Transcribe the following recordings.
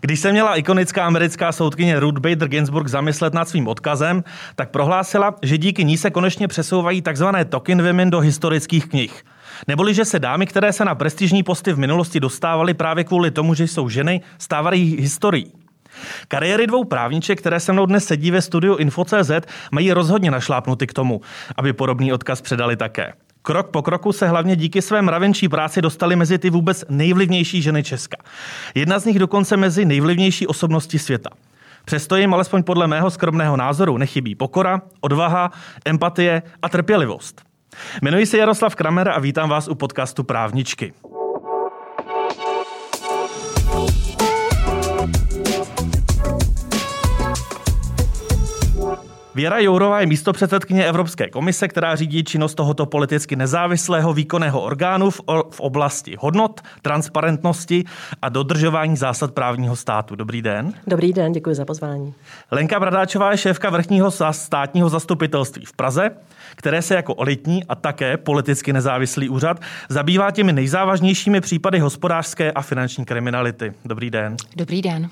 Když se měla ikonická americká soudkyně Ruth Bader Ginsburg zamyslet nad svým odkazem, tak prohlásila, že díky ní se konečně přesouvají tzv. token women do historických knih. Neboli, že se dámy, které se na prestižní posty v minulosti dostávaly právě kvůli tomu, že jsou ženy, stávají historií. Kariéry dvou právniček, které se mnou dnes sedí ve studiu Info.cz, mají rozhodně našlápnuty k tomu, aby podobný odkaz předali také. Krok po kroku se hlavně díky své mravenčí práci dostali mezi ty vůbec nejvlivnější ženy Česka. Jedna z nich dokonce mezi nejvlivnější osobnosti světa. Přesto jim alespoň podle mého skromného názoru nechybí pokora, odvaha, empatie a trpělivost. Jmenuji se Jaroslav Kramer a vítám vás u podcastu Právničky. Věra Jourová je místo předsedkyně Evropské komise, která řídí činnost tohoto politicky nezávislého výkonného orgánu v, v oblasti hodnot, transparentnosti a dodržování zásad právního státu. Dobrý den. Dobrý den, děkuji za pozvání. Lenka Bradáčová je šéfka vrchního státního zastupitelství v Praze, které se jako elitní a také politicky nezávislý úřad zabývá těmi nejzávažnějšími případy hospodářské a finanční kriminality. Dobrý den. Dobrý den.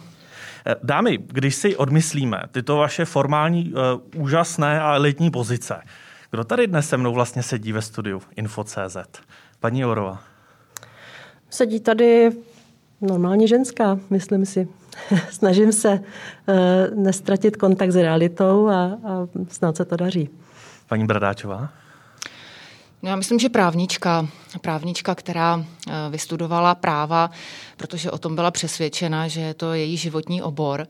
Eh, dámy, když si odmyslíme tyto vaše formální, uh, úžasné a elitní pozice, kdo tady dnes se mnou vlastně sedí ve studiu Info.cz? Paní Jourova. Sedí tady normálně ženská, myslím si. Snažím se uh, nestratit kontakt s realitou a, a snad se to daří. Paní Bradáčová? No já myslím, že právnička, právnička, která eh, vystudovala práva, protože o tom byla přesvědčena, že je to její životní obor,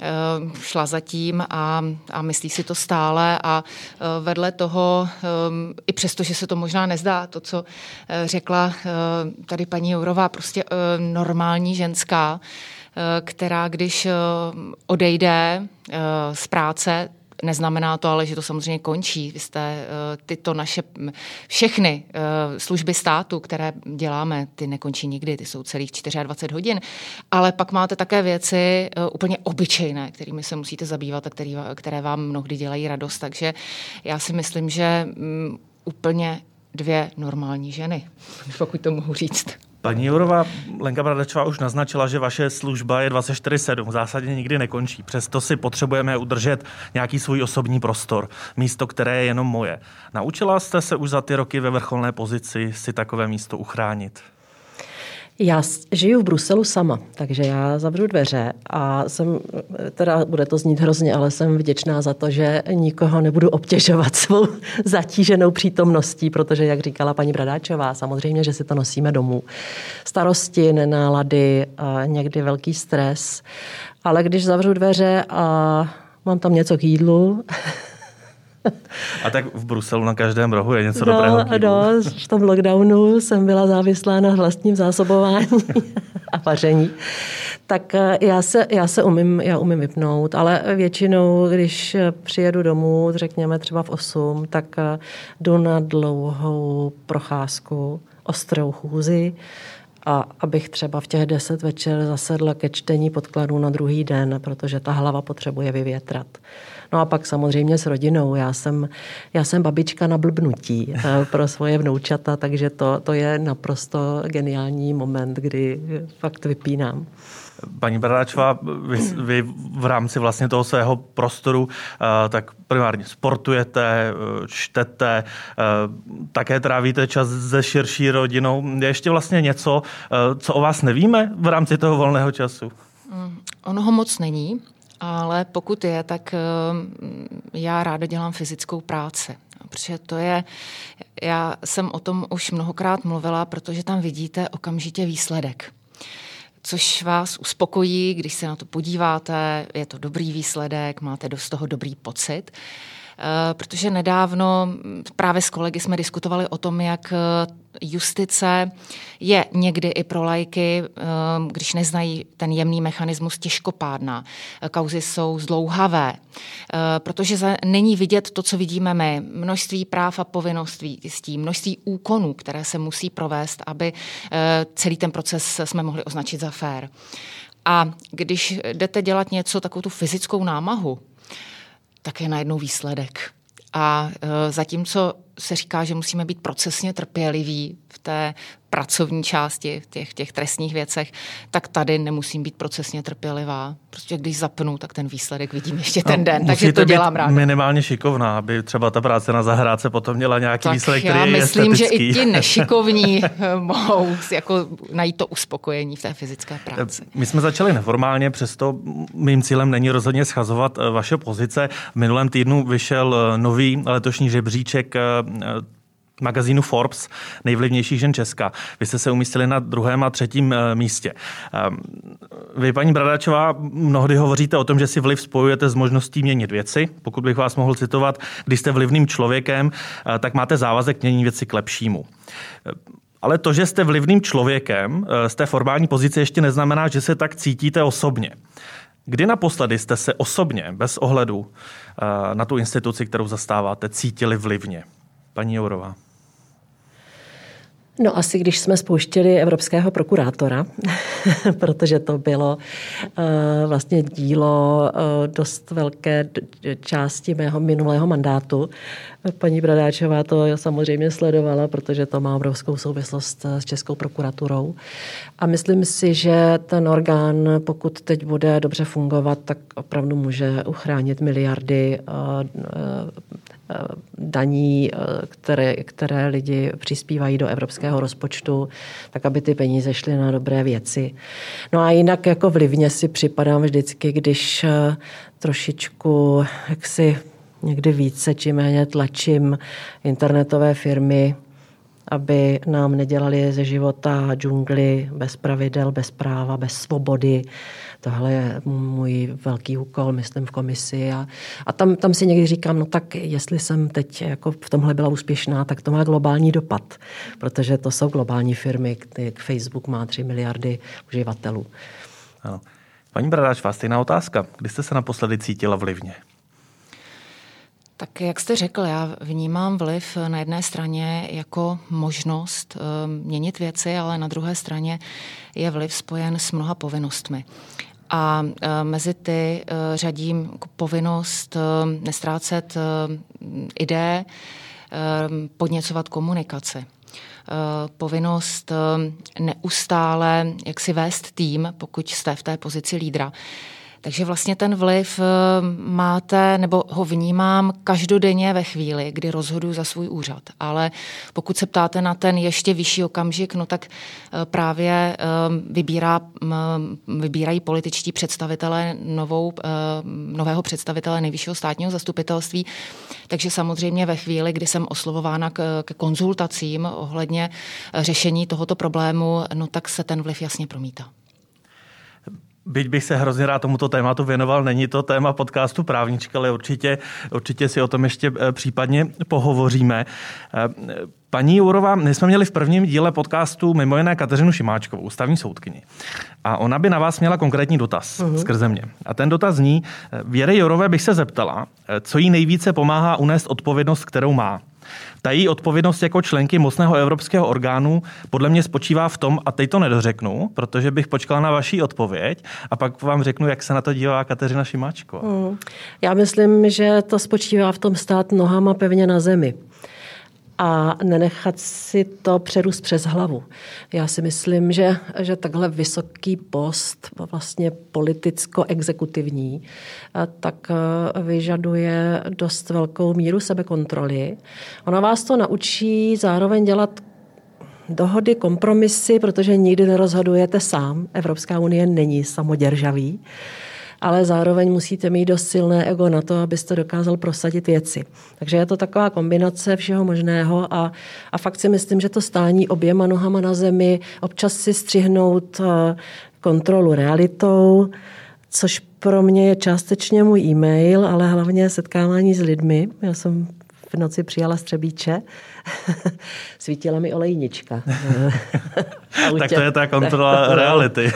eh, šla zatím a, a myslí si to stále a eh, vedle toho, i přesto, že se to možná nezdá, to, co řekla tady paní Jourová, prostě normální ženská, která když odejde z práce, Neznamená to ale, že to samozřejmě končí. Vy jste eh, tyto naše všechny eh, služby státu, které děláme, ty nekončí nikdy, ty jsou celých 24 hodin. Ale pak máte také věci eh, úplně obyčejné, kterými se musíte zabývat a které vám mnohdy dělají radost. Takže já si myslím, že mm, úplně dvě normální ženy, pokud to mohu říct. Paní Jourová, Lenka Bradačová už naznačila, že vaše služba je 24-7, v zásadě nikdy nekončí. Přesto si potřebujeme udržet nějaký svůj osobní prostor, místo, které je jenom moje. Naučila jste se už za ty roky ve vrcholné pozici si takové místo uchránit? Já žiju v Bruselu sama, takže já zavřu dveře a jsem, teda bude to znít hrozně, ale jsem vděčná za to, že nikoho nebudu obtěžovat svou zatíženou přítomností, protože, jak říkala paní Bradáčová, samozřejmě, že si to nosíme domů. Starosti, nenálady, někdy velký stres, ale když zavřu dveře a mám tam něco k jídlu, a tak v Bruselu na každém rohu je něco no, dobrého No, v tom lockdownu jsem byla závislá na vlastním zásobování a vaření. Tak eh, já se, já se umím, já umím vypnout, ale většinou, když přijedu domů, řekněme třeba v 8, tak eh, jdu na dlouhou procházku, ostrou chůzi, a abych třeba v těch deset večer zasedla ke čtení podkladů na druhý den, protože ta hlava potřebuje vyvětrat. No a pak samozřejmě s rodinou. Já jsem, já jsem babička na blbnutí eh, pro svoje vnoučata, takže to, to je naprosto geniální moment, kdy fakt vypínám. Paní Bradáčová, vy, vy v rámci vlastně toho svého prostoru uh, tak primárně sportujete, uh, čtete, uh, také trávíte čas se širší rodinou. Je ještě vlastně něco, co o vás nevíme v rámci toho volného času? Mm, ono ho moc není ale pokud je, tak eh, já ráda dělám fyzickou práci. Protože to je, já jsem o tom už mnohokrát mluvila, protože tam vidíte okamžitě výsledek což vás uspokojí, když se na to podíváte, je to dobrý výsledek, máte z toho dobrý pocit. Eh, protože nedávno právě s kolegy jsme diskutovali o tom, jak eh, justice je někdy i pro lajky, eh, když neznají ten jemný mechanismus, těžkopádná. Kauzy jsou zdlouhavé, protože není vidět to, co vidíme my. Množství práv a povinností, množství úkonů, které se musí provést, aby celý ten proces jsme mohli označit za fér. A když jdete dělat něco, takovou tu fyzickou námahu, tak je najednou výsledek. A e, zatímco se říká, že musíme být procesně trpěliví v té pracovní části, v těch, těch trestních věcech, tak tady nemusím být procesně trpělivá. Prostě když zapnu, tak ten výsledek vidím ještě ten no, den, takže to dělám rád. minimálně šikovná, aby třeba ta práce na zahrádce potom měla nějaký tak výsledek, který já je myslím, estetický. že i ti nešikovní mohou jako najít to uspokojení v té fyzické práci. My jsme začali neformálně, přesto mým cílem není rozhodně schazovat eh, vaše pozice. V minulém týdnu vyšel eh, nový letošní žebříček eh, magazínu Forbes nejvlivnějších žen Česka. Vy jste se umístili na druhém a třetím eh, místě. Ehm, vy, paní Bradáčová, mnohdy hovoříte o tom, že si vliv spojujete s možností měnit věci. Pokud bych vás mohl citovat, když jste vlivným člověkem, eh, tak máte závazek měnit věci k lepšímu. Eh, ale to, že jste vlivným člověkem z té formální pozice, ještě neznamená, že se tak cítíte osobně. Kdy naposledy jste se osobně, bez ohledu na tu instituci, kterou zastáváte, cítili vlivně? Paní Jourová. No asi když jsme spouštěli evropského prokurátora, protože to bylo uh, vlastně dílo uh, dost velké části mého minulého mandátu. Paní Bradáčová to samozřejmě sledovala, protože to má obrovskou souvislost s Českou prokuraturou. A myslím si, že ten orgán, pokud teď bude dobře fungovat, tak opravdu může uchránit miliardy daní, eh, které, které lidi přispívají do evropského rozpočtu, tak aby ty peníze šly na dobré věci. No a jinak jako vlivně si připadám vždycky, když eh, trošičku jaksi někdy více či méně tlačím internetové firmy, aby nám nedělali ze života džungly bez pravidel, bez práva, bez svobody, tohle je můj velký úkol, myslím, v komisi. A, a tam, tam si někdy říkám, no tak jestli jsem teď jako v tomhle byla úspěšná, tak to má globální dopad, protože to jsou globální firmy, jak Facebook má 3 miliardy uživatelů. Ano. Paní Bradáč, vás stejná otázka. Kdy jste se naposledy cítila vlivně? Tak jak jste řekl, já vnímám vliv na jedné straně jako možnost eh, měnit věci, ale na druhé straně je vliv spojen s mnoha povinnostmi. A e, mezi ty e, řadím povinnost nestrácet ideje, podněcovat komunikaci povinnost neustále jak si vést tým, pokud jste v té pozici lídra. Takže vlastně ten vliv eh, máte, nebo ho vnímám každodenně ve chvíli, kdy rozhoduji za svůj úřad. Ale pokud se ptáte na ten ještě vyšší okamžik, no tak eh, právě eh, vybírá, vybírají političtí představitelé novou, nového představitele nejvyššího státního zastupitelství. Takže samozřejmě ve chvíli, kdy jsem oslovována k, k konzultacím ohledně řešení tohoto problému, no tak se ten vliv jasně promítá. Byť bych se hrozně rád tomuto tématu věnoval, není to téma podcastu Právnička, ale určitě, určitě si o tom ještě eh, případně pohovoříme. Eh, paní Jourová, my jsme měli v prvním díle podcastu mimo jiné Kateřinu Šimáčkovou, ústavní soudkyni. A ona by na vás měla konkrétní dotaz uh-huh. skrze mě. A ten dotaz zní, eh, Věry Jourové bych se zeptala, co jí nejvíce pomáhá unést odpovědnost, kterou má. Ta její odpovědnost jako členky mocného evropského orgánu podle mě spočívá v tom, a teď to nedořeknu, protože bych počkala na vaší odpověď a pak vám řeknu, jak se na to dívá Kateřina Šimáčko. Hmm. Já myslím, že to spočívá v tom stát nohama pevně na zemi a nenechat si to přerůst přes hlavu. Já si myslím, že, že takhle vysoký post, vlastně politicko-exekutivní, tak vyžaduje dost velkou míru sebekontroly. Ona vás to naučí zároveň dělat dohody, kompromisy, protože nikdy nerozhodujete sám. Evropská unie není samoděržavý ale zároveň musíte mít dost silné ego na to, abyste dokázal prosadit věci. Takže je to taková kombinace všeho možného a, a fakt si myslím, že to stání oběma nohama na zemi, občas si střihnout eh, kontrolu realitou, což pro mě je částečně můj e-mail, ale hlavně setkávání s lidmi. Já jsem v noci přijala střebíče, svítila mi olejnička. tak to je ta kontrola reality.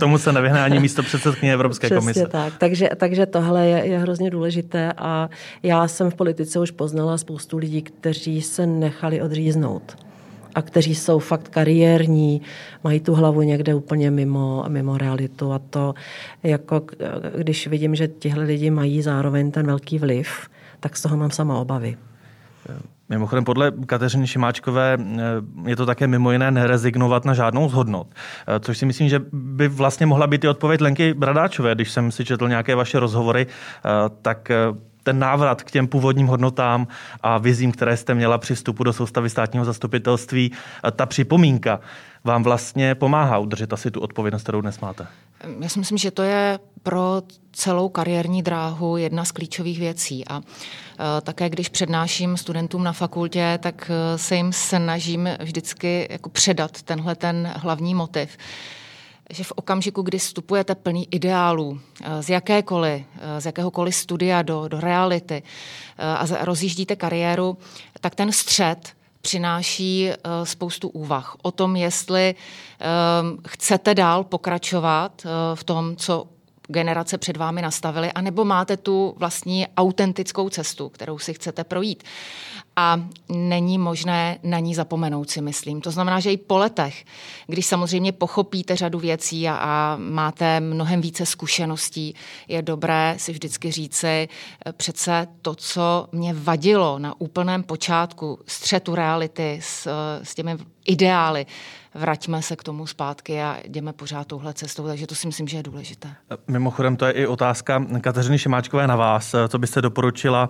Tomu se nevyhne ani místo předsedkyně Evropské Přesně komise. tak. Takže, takže tohle je, je hrozně důležité a já jsem v politice už poznala spoustu lidí, kteří se nechali odříznout a kteří jsou fakt kariérní, mají tu hlavu někde úplně mimo, mimo realitu a to jako, když vidím, že tihle lidi mají zároveň ten velký vliv, tak z toho mám sama obavy. Mimochodem, podle Kateřiny Šimáčkové je to také mimo jiné nerezignovat na žádnou z hodnot. Což si myslím, že by vlastně mohla být i odpověď Lenky Bradáčové. Když jsem si četl nějaké vaše rozhovory, tak ten návrat k těm původním hodnotám a vizím, které jste měla při vstupu do soustavy státního zastupitelství, ta připomínka vám vlastně pomáhá udržet asi tu odpovědnost, kterou dnes máte? Já si myslím, že to je pro celou kariérní dráhu jedna z klíčových věcí. A e, také když přednáším studentům na fakultě, tak e, se jim snažím vždycky jako předat tenhle ten hlavní motiv že v okamžiku, kdy vstupujete plný ideálů eh, z jakékoliv, z jakéhokoliv studia do, do reality a rozjíždíte kariéru, tak ten střed přináší spoustu úvah o tom, jestli chcete dál pokračovat v tom, co generace před vámi nastavily, anebo máte tu vlastní autentickou cestu, kterou si chcete projít a není možné na ní zapomenout, si myslím. To znamená, že i po letech, když samozřejmě pochopíte řadu věcí a, a máte mnohem více zkušeností, je dobré si vždycky říci, eh, přece to, co mě vadilo na úplném počátku střetu reality s, eh, s těmi ideály, vraťme se k tomu zpátky a jdeme pořád touhle cestou, takže to si myslím, že je důležité. Mimochodem, to je i otázka Kateřiny Šimáčkové na vás. Co byste doporučila,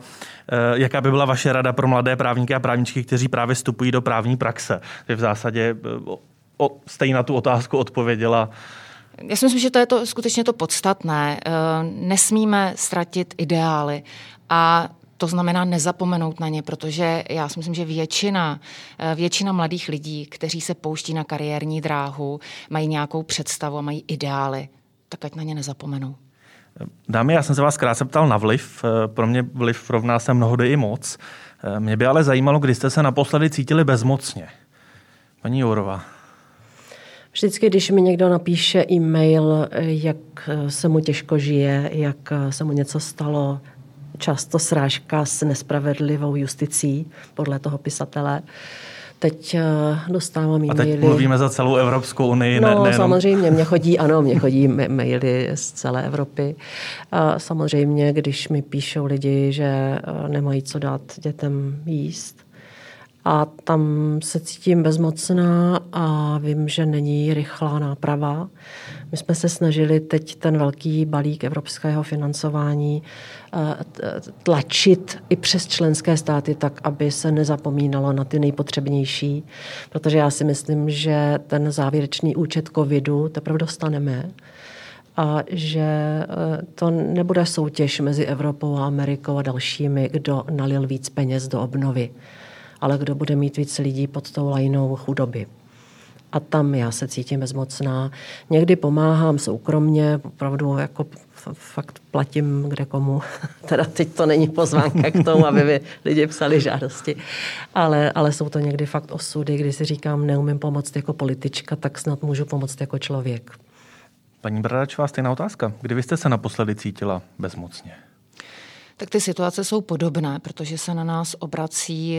eh, jaká by byla vaše rada pro mladé právníky a právničky, kteří právě vstupují do právní praxe? Že v zásadě eh, stejně na tu otázku odpověděla já si myslím, že to je to skutečně to podstatné. Eh, nesmíme ztratit ideály a to znamená nezapomenout na ně, protože já si myslím, že většina, eh, většina mladých lidí, kteří se pouští na kariérní dráhu, mají nějakou představu a mají ideály, tak ať na ně nezapomenou. Dámy, já jsem se vás krátce ptal na vliv. Eh, pro mě vliv rovná se mnohdy i moc. Eh, mě by ale zajímalo, kdy jste se naposledy cítili bezmocně. Paní Jourová. Vždycky, když mi někdo napíše e-mail, jak se mu těžko žije, jak se mu něco stalo, často srážka s nespravedlivou justicí, podle toho pisatele. Teď eh, dostávám e-maily. A teď mluvíme za celou Evropskou unii. No, ne, nejenom... samozřejmě, mě chodí, ano, mě chodí maily z celé Evropy. A samozřejmě, když mi píšou lidi, že eh, nemají co dát dětem jíst, a tam se cítím bezmocná a vím, že není rychlá náprava. My jsme se snažili teď ten velký balík evropského financování eh, tlačit i přes členské státy tak, aby se nezapomínalo na ty nejpotřebnější, protože já si myslím, že ten závěrečný účet covidu teprve dostaneme a že eh, to nebude soutěž mezi Evropou a Amerikou a dalšími, kdo nalil víc peněz do obnovy, ale kdo bude mít víc lidí pod tou lajnou chudoby a tam já se cítím bezmocná. Někdy pomáhám soukromně, opravdu jako fakt platím kde komu. teda teď to není pozvánka k tomu, aby mi lidi psali žádosti. Ale, ale jsou to někdy fakt osudy, kdy si říkám, neumím pomoct jako politička, tak snad můžu pomoct jako člověk. Paní Bradačová, stejná otázka. Kdy vy jste se naposledy cítila bezmocně? Tak ty situace jsou podobné, protože se na nás obrací,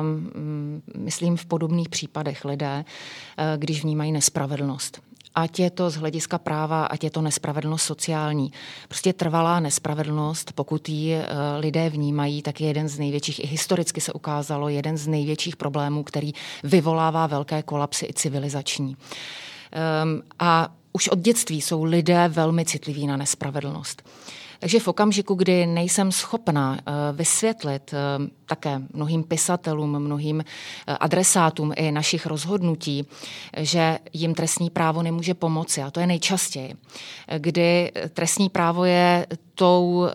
um, myslím, v podobných případech lidé, uh, když vnímají nespravedlnost ať je to z hlediska práva, ať je to nespravedlnost sociální. Prostě trvalá nespravedlnost, pokud ji uh, lidé vnímají, tak je jeden z největších, i historicky se ukázalo, jeden z největších problémů, který vyvolává velké kolapsy i civilizační. Um, a už od dětství jsou lidé velmi citliví na nespravedlnost. Takže v okamžiku, kdy nejsem schopna eh, vysvětlit eh, také mnohým pisatelům, mnohým eh, adresátům i našich rozhodnutí, že jim trestní právo nemůže pomoci, a to je nejčastěji, kdy trestní právo je tou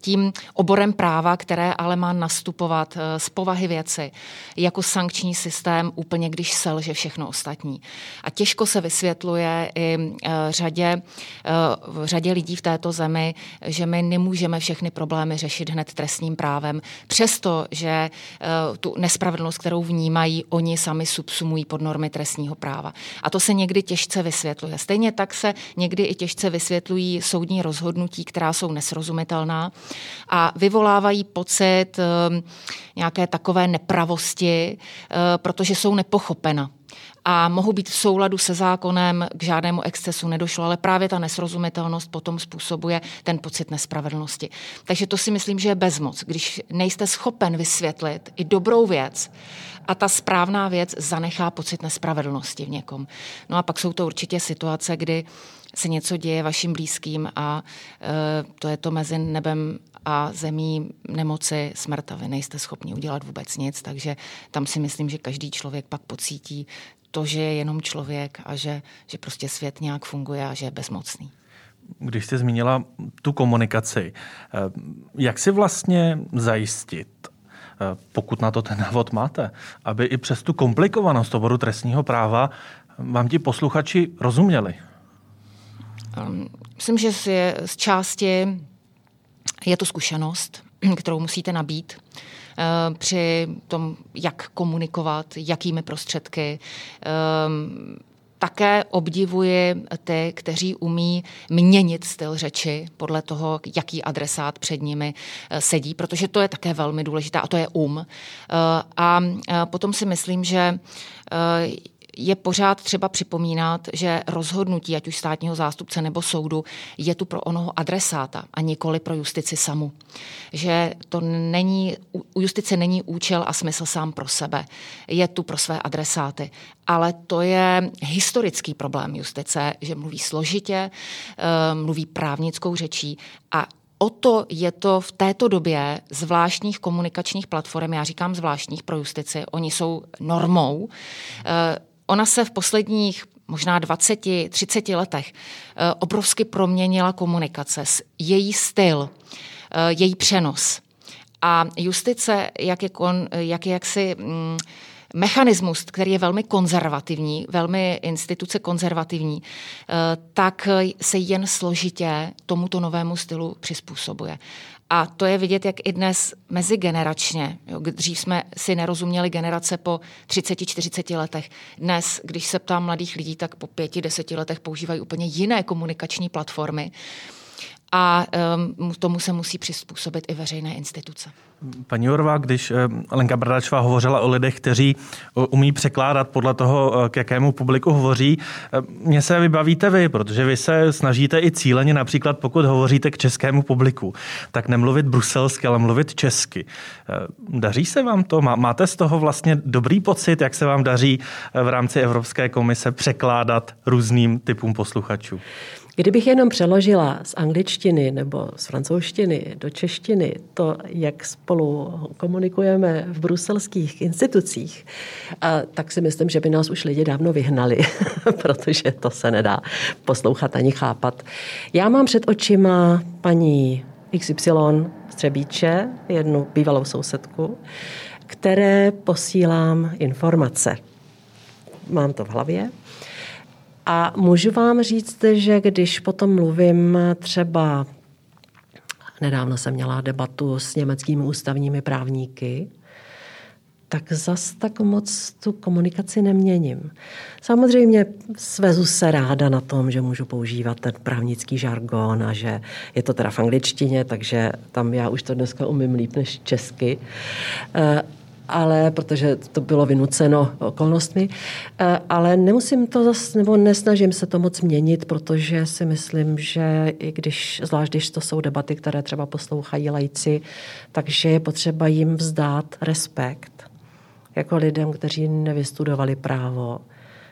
tím oborem práva, které ale má nastupovat eh, z povahy věci jako sankční systém úplně, když selže všechno ostatní. A těžko se vysvětluje i eh, řadě, eh, řadě lidí v této zemi, že my nemůžeme všechny problémy řešit hned trestním právem, přesto, že tu nespravedlnost, kterou vnímají, oni sami subsumují pod normy trestního práva. A to se někdy těžce vysvětluje. Stejně tak se někdy i těžce vysvětlují soudní rozhodnutí, která jsou nesrozumitelná silná a vyvolávají pocit ehm, nějaké takové nepravosti, eh, protože jsou nepochopena. a mohou být v souladu se zákonem, k žádnému excesu nedošlo, ale právě ta nesrozumitelnost potom způsobuje ten pocit nespravedlnosti. Takže to si myslím, že je bezmoc, když nejste schopen vysvětlit i dobrou věc, a ta správná věc zanechá pocit nespravedlnosti v někom. No a pak jsou to určitě situace, kdy se něco děje vašim blízkým a e, to je to mezi nebem a zemí nemoci, smrt a vy nejste schopni udělat vůbec nic, takže tam si myslím, že každý člověk pak pocítí to, že je jenom člověk a že, že prostě svět nějak funguje a že je bezmocný. Když jste zmínila tu komunikaci, eh, jak si vlastně zajistit, eh, pokud na to ten návod máte, aby i přes tu komplikovanost oboru trestního práva vám ti posluchači rozuměli? Um, myslím, že je z části je to zkušenost, kterou musíte nabít eh, při tom, jak komunikovat, jakými prostředky. Ehm, také obdivuji ty, kteří umí měnit styl řeči podle toho, jaký adresát před nimi eh, sedí, protože to je také velmi důležité a to je um. Eh, a potom si myslím, že je pořád třeba připomínat, že rozhodnutí, ať už státního zástupce nebo soudu, je tu pro onoho adresáta a nikoli pro justici samu. Že to není, u justice není účel a smysl sám pro sebe. Je tu pro své adresáty. Ale to je historický problém justice, že mluví složitě, eh, mluví právnickou řečí a O to je to v této době zvláštních komunikačních platform, já říkám zvláštních pro justici, oni jsou normou, eh, Ona se v posledních možná 20, 30 letech eh, obrovsky proměnila komunikace, její styl, eh, její přenos. A justice, jak je, kon, jak je jaksi mm, mechanismus, který je velmi konzervativní, velmi instituce konzervativní, eh, tak se jen složitě tomuto novému stylu přizpůsobuje. A to je vidět, jak i dnes mezigeneračně. Jo, dřív jsme si nerozuměli generace po 30-40 letech. Dnes, když se ptám mladých lidí, tak po 5-10 letech používají úplně jiné komunikační platformy a um, tomu se musí přizpůsobit i veřejné instituce. Paní Jorová, když Lenka Bradačová hovořila o lidech, kteří umí překládat podle toho, k jakému publiku hovoří, mně se vybavíte vy, protože vy se snažíte i cíleně, například pokud hovoříte k českému publiku, tak nemluvit bruselsky, ale mluvit česky. Daří se vám to? Máte z toho vlastně dobrý pocit, jak se vám daří v rámci Evropské komise překládat různým typům posluchačů? Kdybych jenom přeložila z angličtiny nebo z francouzštiny do češtiny to, jak spolu komunikujeme v bruselských institucích, tak si myslím, že by nás už lidi dávno vyhnali, protože to se nedá poslouchat ani chápat. Já mám před očima paní XY Střebíče, jednu bývalou sousedku, které posílám informace. Mám to v hlavě a můžu vám říct, že když potom mluvím třeba, nedávno jsem měla debatu s německými ústavními právníky, tak zas tak moc tu komunikaci neměním. Samozřejmě svezu se ráda na tom, že můžu používat ten právnický žargon a že je to teda v angličtině, takže tam já už to dneska umím líp než česky. Ale protože to bylo vynuceno okolnostmi, eh, ale nemusím to zase, nebo nesnažím se to moc měnit, protože si myslím, že i když, zvlášť když to jsou debaty, které třeba poslouchají lajci, takže je potřeba jim vzdát respekt jako lidem, kteří nevystudovali právo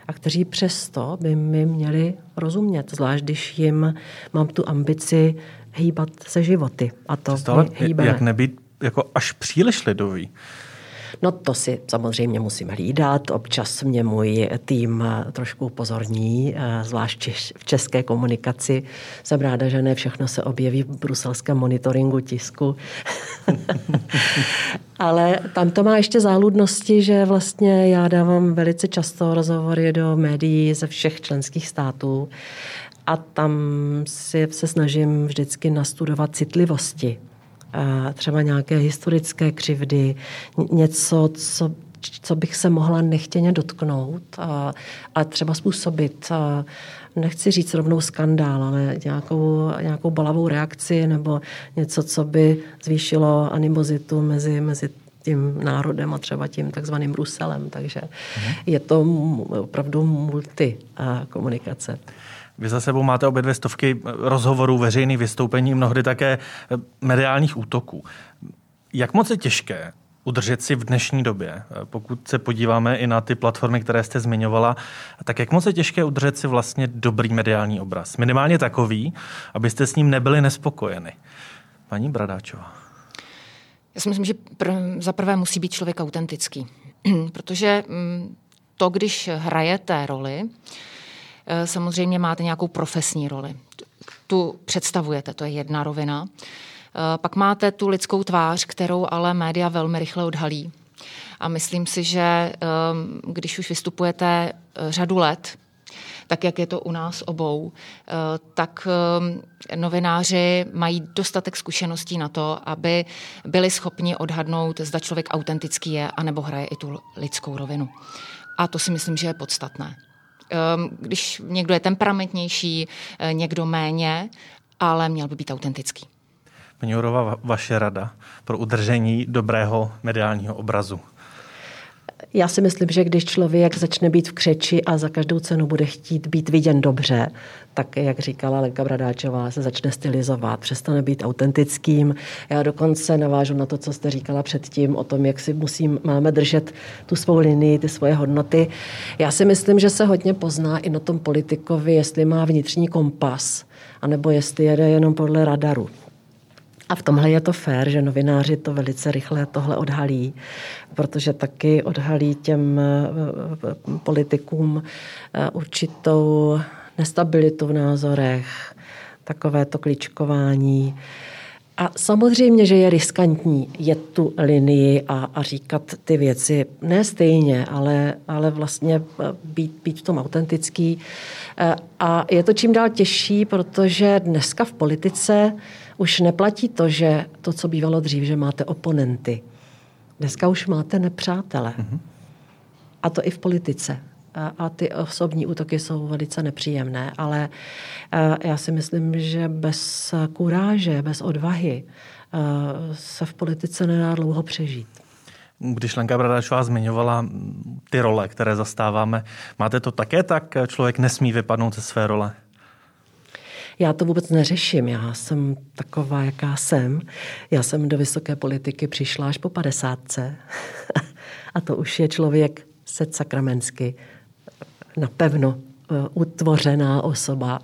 a kteří přesto by mi měli rozumět, zvlášť když jim mám tu ambici hýbat se životy. A to Stále, jak nebýt jako až příliš lidový. No to si samozřejmě musím hlídat. Občas mě můj tým trošku upozorní, eh, zvlášť v české komunikaci. Jsem ráda, že ne všechno se objeví v bruselském monitoringu tisku. Ale tam to má ještě záludnosti, že vlastně já dávám velice často rozhovory do médií ze všech členských států a tam si se snažím vždycky nastudovat citlivosti třeba nějaké historické křivdy, něco, co, co bych se mohla nechtěně dotknout a, a třeba způsobit, a nechci říct rovnou skandál, ale nějakou, nějakou balavou reakci nebo něco, co by zvýšilo animozitu mezi, mezi tím národem a třeba tím takzvaným Bruselem. Takže mhm. je to opravdu multi komunikace. Vy za sebou máte obě dvě stovky rozhovorů, veřejných vystoupení, mnohdy také mediálních útoků. Jak moc je těžké udržet si v dnešní době, pokud se podíváme i na ty platformy, které jste zmiňovala, tak jak moc je těžké udržet si vlastně dobrý mediální obraz? Minimálně takový, abyste s ním nebyli nespokojeni. Paní Bradáčová. Já si myslím, že pr- za prvé musí být člověk autentický. Protože mm, to, když hrajete roli, eh, samozřejmě máte nějakou profesní roli. Tu představujete, to je jedna rovina. Eh, pak máte tu lidskou tvář, kterou ale média velmi rychle odhalí. A myslím si, že eh, když už vystupujete řadu let, tak jak je to u nás obou, eh, tak eh, novináři mají dostatek zkušeností na to, aby byli schopni odhadnout, zda člověk autentický je, anebo hraje i tu lidskou rovinu. A to si myslím, že je podstatné. Ehm, když někdo je temperamentnější, eh, někdo méně, ale měl by být autentický. Paní Jourova, vaše rada pro udržení dobrého mediálního obrazu. Já si myslím, že když člověk začne být v křeči a za každou cenu bude chtít být viděn dobře, tak, jak říkala Lenka Bradáčová, se začne stylizovat, přestane být autentickým. Já dokonce navážu na to, co jste říkala předtím, o tom, jak si musím, máme držet tu svou linii, ty svoje hodnoty. Já si myslím, že se hodně pozná i na tom politikovi, jestli má vnitřní kompas, anebo jestli jede jenom podle radaru. A v tomhle je to fér, že novináři to velice rychle tohle odhalí, protože taky odhalí těm eh, eh, politikům eh, určitou nestabilitu v názorech, takové to kličkování. A samozřejmě, že je riskantní jet tu linii a, a říkat ty věci ne stejně, ale, ale vlastně být, být v tom autentický. A je to čím dál těžší, protože dneska v politice už neplatí to, že to, co bývalo dřív, že máte oponenty. Dneska už máte nepřátele. Mm-hmm. A to i v politice. A, a ty osobní útoky jsou velice nepříjemné, ale a já si myslím, že bez kuráže, bez odvahy se v politice nedá dlouho přežít. Když Lenka Bradáčová zmiňovala ty role, které zastáváme, máte to také tak? Člověk nesmí vypadnout ze své role? Já to vůbec neřeším. Já jsem taková, jaká jsem. Já jsem do vysoké politiky přišla až po padesátce. A to už je člověk set sakramensky napevno utvořená osoba.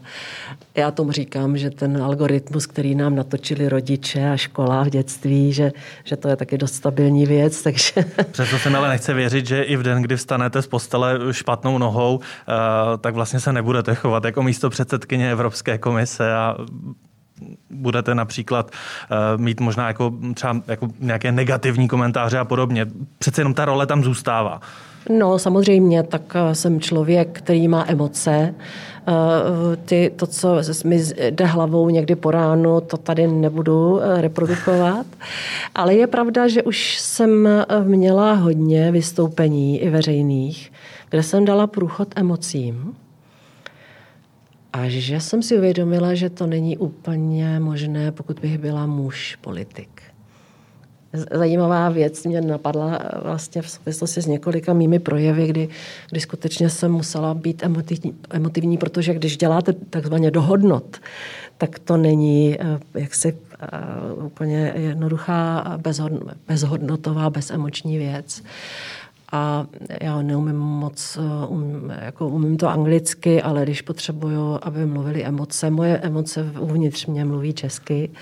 Já tomu říkám, že ten algoritmus, který nám natočili rodiče a škola v dětství, že, že to je taky dost stabilní věc. Takže... Přesto se ale nechce věřit, že i v den, kdy vstanete z postele špatnou nohou, eh, tak vlastně se nebudete chovat jako místo předsedkyně Evropské komise a budete například uh, mít možná jako třeba jako nějaké negativní komentáře a podobně. Přece jenom ta role tam zůstává. No, samozřejmě, tak eh, jsem člověk, který má emoce. Eh, ty, to, co mi jde hlavou někdy po ránu, to tady nebudu eh, reprodukovat. Ale je pravda, že už jsem měla hodně vystoupení i veřejných, kde jsem dala průchod emocím. A že jsem si uvědomila, že to není úplně možné, pokud bych byla muž politik zajímavá věc mě napadla eh, vlastně v souvislosti s několika mými projevy, kdy, kdy skutečně jsem musela být emotivní, emotivní, protože když děláte takzvaně dohodnot, tak to není eh, jaksi uh, úplně jednoduchá, bezhodnotová, bezemoční věc a já neumím moc, eh, um, jako umím to anglicky, ale když potřebuju, aby mluvili emoce, moje emoce uvnitř mě mluví česky.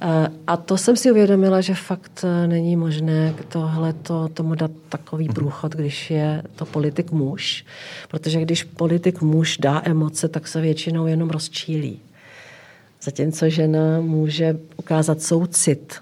Eh, a to jsem si uvědomila, že fakt eh, není možné tohle to, tomu dát takový mhm. průchod, když je to politik muž. Protože když politik muž dá emoce, tak se většinou jenom rozčílí. Zatímco žena může ukázat soucit,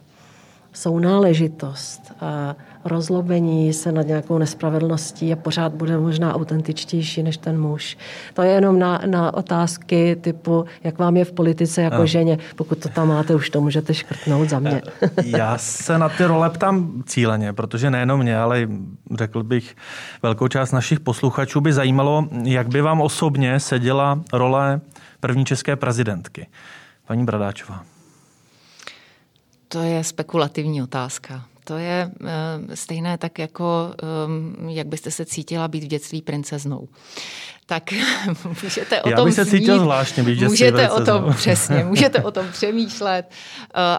sounáležitost, a rozlobení se nad nějakou nespravedlností a pořád bude možná autentičtější než ten muž. To je jenom na, na otázky typu, jak vám je v politice jako no. ženě. Pokud to tam máte, už to můžete škrtnout za mě. Já se na ty role ptám cíleně, protože nejenom mě, ale řekl bych, velkou část našich posluchačů by zajímalo, jak by vám osobně seděla role první české prezidentky. Paní Bradáčová. To je spekulativní otázka To je stejné tak jako, jak byste se cítila být v dětství princeznou. Tak můžete o Já tom bych se cítil zvláštně být, že Můžete o tom, přesně, můžete o tom přemýšlet,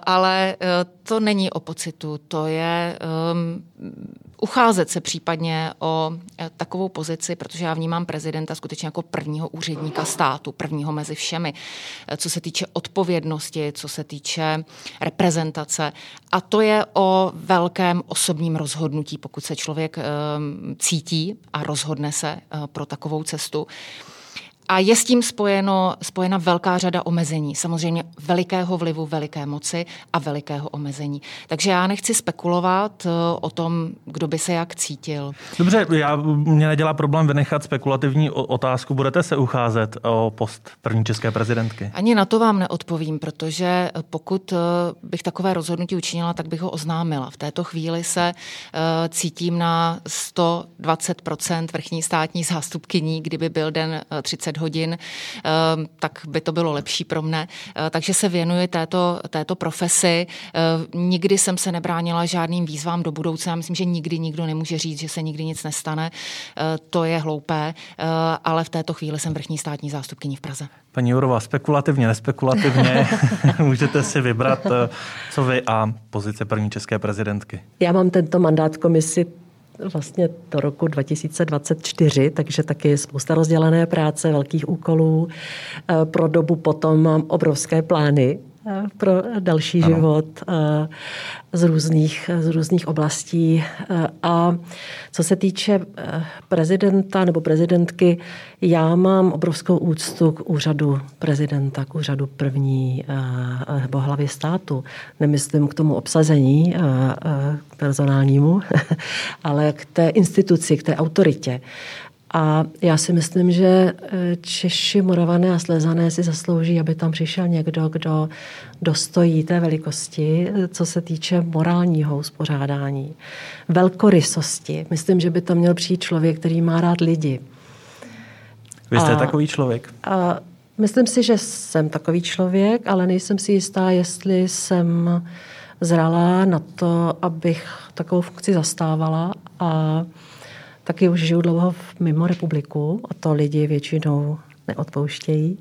ale to není o pocitu, to je um, ucházet se případně o eh, takovou pozici, protože já vnímám prezidenta skutečně jako prvního úředníka státu, prvního mezi všemi, eh, co se týče odpovědnosti, co se týče reprezentace. A to je o velkém osobním rozhodnutí, pokud se člověk um, cítí a rozhodne se pro takovou cestu. A je s tím spojeno, spojena velká řada omezení. Samozřejmě velikého vlivu, veliké moci a velikého omezení. Takže já nechci spekulovat eh, o tom, kdo by se jak cítil. Dobře, já, mě nedělá problém vynechat spekulativní otázku. Budete se ucházet o post první české prezidentky? Ani na to vám neodpovím, protože pokud eh, bych takové rozhodnutí učinila, tak bych ho oznámila. V této chvíli se cítím na 120% vrchní státní zástupkyní, kdyby byl den 30 hodin, eh, tak by to bylo lepší pro mne. Eh, takže se věnuji této, této profesi. Eh, nikdy jsem se nebránila žádným výzvám do budoucna. Já myslím, že nikdy nikdo nemůže říct, že se nikdy nic nestane. To je hloupé, ale v této chvíli jsem vrchní státní zástupkyní v Praze. Paní Jourová, spekulativně, nespekulativně, můžete si vybrat, co vy a pozice první české prezidentky. Já mám tento mandát komisi vlastně do roku 2024, takže taky spousta rozdělené práce, velkých úkolů. Eh, pro dobu potom mám obrovské plány, pro další ano. život eh, z různých, z různých oblastí. Eh, a co se týče prezidenta nebo prezidentky, já mám obrovskou úctu k úřadu prezidenta, k úřadu první nebo hlavy státu. Nemyslím k tomu obsazení personálnímu, ale k té instituci, k té autoritě. A já si myslím, že eh, Češi, Moravané a Slezané si zaslouží, aby tam přišel někdo, kdo dostojí té velikosti, eh, co se týče morálního uspořádání, velkorysosti. Myslím, že by to měl přijít člověk, který má rád lidi. Vy jste a, takový člověk? A myslím si, že jsem takový člověk, ale nejsem si jistá, jestli jsem zralá na to, abych takovou funkci zastávala a taky už žiju dlouho mimo republiku a to lidi většinou neodpouštějí.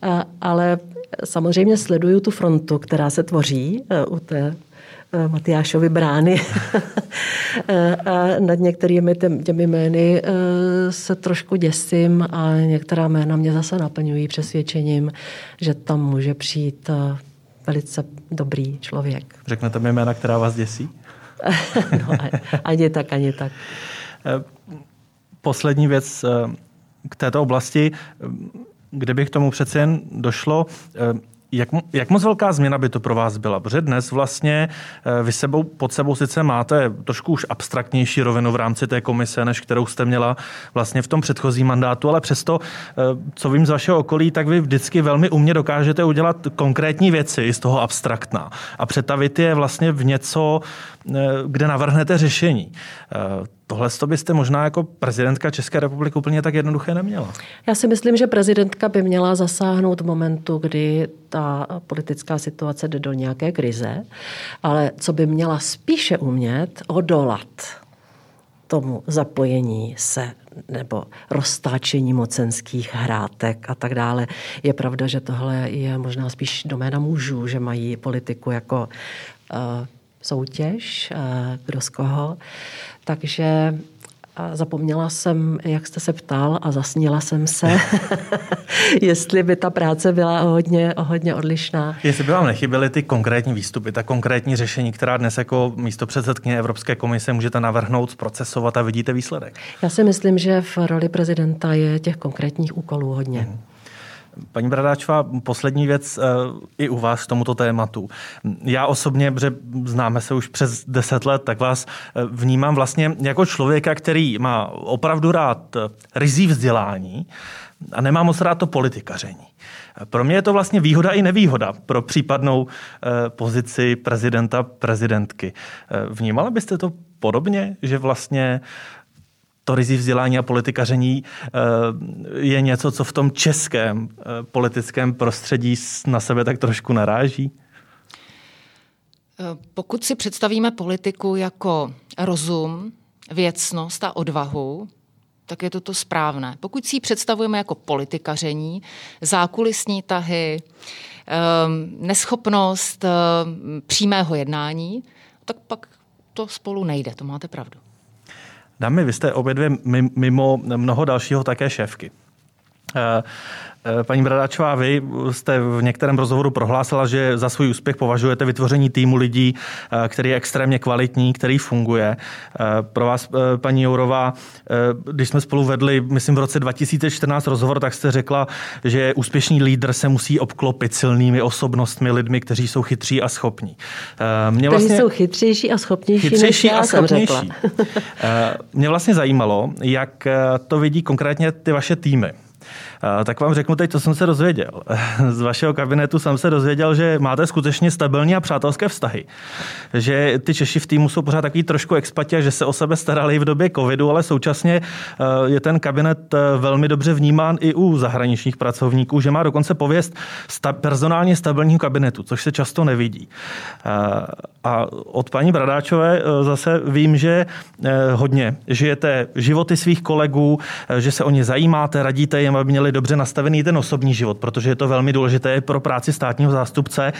Ale samozřejmě sleduju tu frontu, která se tvoří e, u té e, Matyášovy brány. E, a nad některými těmi jmény se trošku děsím a některá jména mě zase naplňují přesvědčením, že tam může přijít velice dobrý člověk. Řeknete mi jména, která vás děsí? no, ani tak, ani tak. Eh, poslední věc eh, k této oblasti, kdyby k tomu přeci jen došlo, eh, jak, jak moc velká změna by to pro vás byla? Protože dnes vlastně vy sebou, pod sebou sice máte trošku už abstraktnější rovinu v rámci té komise, než kterou jste měla vlastně v tom předchozím mandátu, ale přesto, co vím z vašeho okolí, tak vy vždycky velmi umě dokážete udělat konkrétní věci z toho abstraktná a přetavit je vlastně v něco, kde navrhnete řešení. Tohle to byste možná jako prezidentka České republiky úplně tak jednoduché neměla. Já si myslím, že prezidentka by měla zasáhnout v momentu, kdy ta politická situace jde do nějaké krize, ale co by měla spíše umět, odolat tomu zapojení se nebo roztáčení mocenských hrátek a tak dále. Je pravda, že tohle je možná spíš doména mužů, že mají politiku jako uh, soutěž, uh, kdo z koho. Takže zapomněla jsem, jak jste se ptal a zasnila jsem se, jestli by ta práce byla hodně, hodně odlišná. Jestli by vám nechyběly ty konkrétní výstupy, ta konkrétní řešení, která dnes jako místo předsedkyně Evropské komise můžete navrhnout, procesovat a vidíte výsledek? Já si myslím, že v roli prezidenta je těch konkrétních úkolů hodně. Hmm. Paní Bradáčová, poslední věc eh, i u vás k tomuto tématu. Já osobně, protože známe se už přes deset let, tak vás eh, vnímám vlastně jako člověka, který má opravdu rád eh, rizí vzdělání a nemá moc rád to politikaření. Pro mě je to vlastně výhoda i nevýhoda pro případnou pozici prezidenta, prezidentky. Vnímala byste to podobně, že vlastně to rizí vzdělání a politikaření eh, je něco, co v tom českém eh, politickém prostředí na sebe tak trošku naráží? Pokud si představíme politiku jako rozum, věcnost a odvahu, tak je to to správné. Pokud si ji představujeme jako politikaření, zákulisní tahy, ehm, neschopnost ehm, přímého jednání, tak pak to spolu nejde, to máte pravdu. Dámy, vy jste obě dvě mimo mnoho dalšího také šéfky. Eh, Eh, paní Bradáčová, vy jste v některém rozhovoru prohlásila, že za svůj úspěch považujete vytvoření týmu lidí, eh, který je extrémně kvalitní, který funguje. Pro vás, paní Jourová, když jsme spolu vedli, myslím v roce 2014 rozhovor, tak jste řekla, že úspěšný lídr se musí obklopit silnými osobnostmi, lidmi, kteří jsou chytří a schopní. Mě vlastně, kteří jsou chytřejší a schopnější, chytřejší než já a schopnější. jsem řekla. Mě vlastně zajímalo, jak to vidí konkrétně ty vaše týmy. Tak vám řeknu teď, co jsem se dozvěděl. Z vašeho kabinetu jsem se dozvěděl, že máte skutečně stabilní a přátelské vztahy. Že ty Češi v týmu jsou pořád takový trošku expati, že se o sebe starali v době covidu, ale současně eh, je ten kabinet eh, velmi dobře vnímán i u zahraničních pracovníků, že má dokonce pověst sta- personálně stabilního kabinetu, což se často nevidí. Eh, a od paní Bradáčové zase vím, že hodně žijete životy svých kolegů, že se o ně zajímáte, radíte jim, aby měli měli dobře nastavený ten osobní život, protože je to velmi důležité pro práci státního zástupce.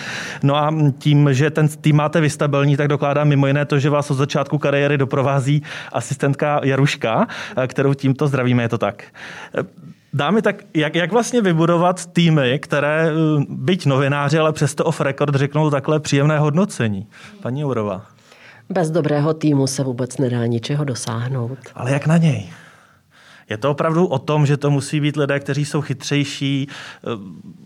No a tím, že ten tým máte vystabilní, tak dokládá mimo jiné to, že vás od začátku kariéry doprovází asistentka Jaruška, kterou tímto zdravíme, je to tak. Dámy, tak jak, jak vlastně vybudovat týmy, které, byť novináři, ale přesto off record řeknou takhle příjemné hodnocení? Paní Jourová. Bez dobrého týmu se vůbec nedá ničeho dosáhnout. Ale jak na něj? Je to opravdu o tom, že to musí být lidé, kteří jsou chytřejší, eh,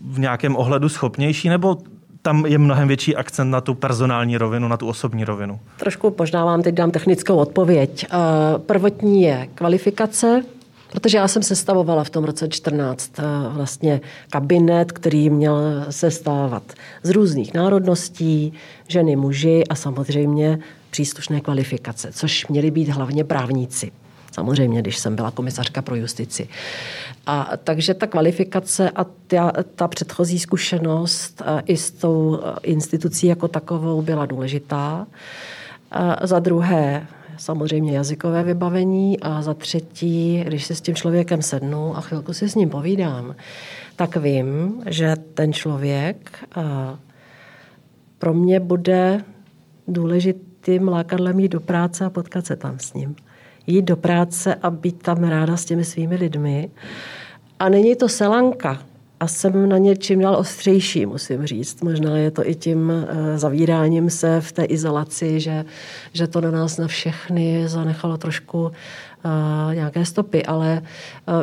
v nějakém ohledu schopnější, nebo tam je mnohem větší akcent na tu personální rovinu, na tu osobní rovinu? Trošku možná vám teď dám technickou odpověď. Eh, prvotní je kvalifikace, Protože já jsem sestavovala v tom roce 14 eh, vlastně kabinet, který měl sestávat z různých národností, ženy, muži a samozřejmě příslušné kvalifikace, což měly být hlavně právníci. Samozřejmě, když jsem byla komisařka pro justici. A takže ta kvalifikace a ta, ta předchozí zkušenost i s tou institucí jako takovou byla důležitá. A za druhé, samozřejmě jazykové vybavení a za třetí, když se s tím člověkem sednu a chvilku si s ním povídám, tak vím, že ten člověk pro mě bude důležitým lákadlem jít do práce a potkat se tam s ním jít do práce a být tam ráda s těmi svými lidmi. A není to selanka. A jsem na ně čím dál ostřejší, musím říct. Možná je to i tím eh, zavíráním se v té izolaci, že, že to na nás na všechny zanechalo trošku nějaké stopy, ale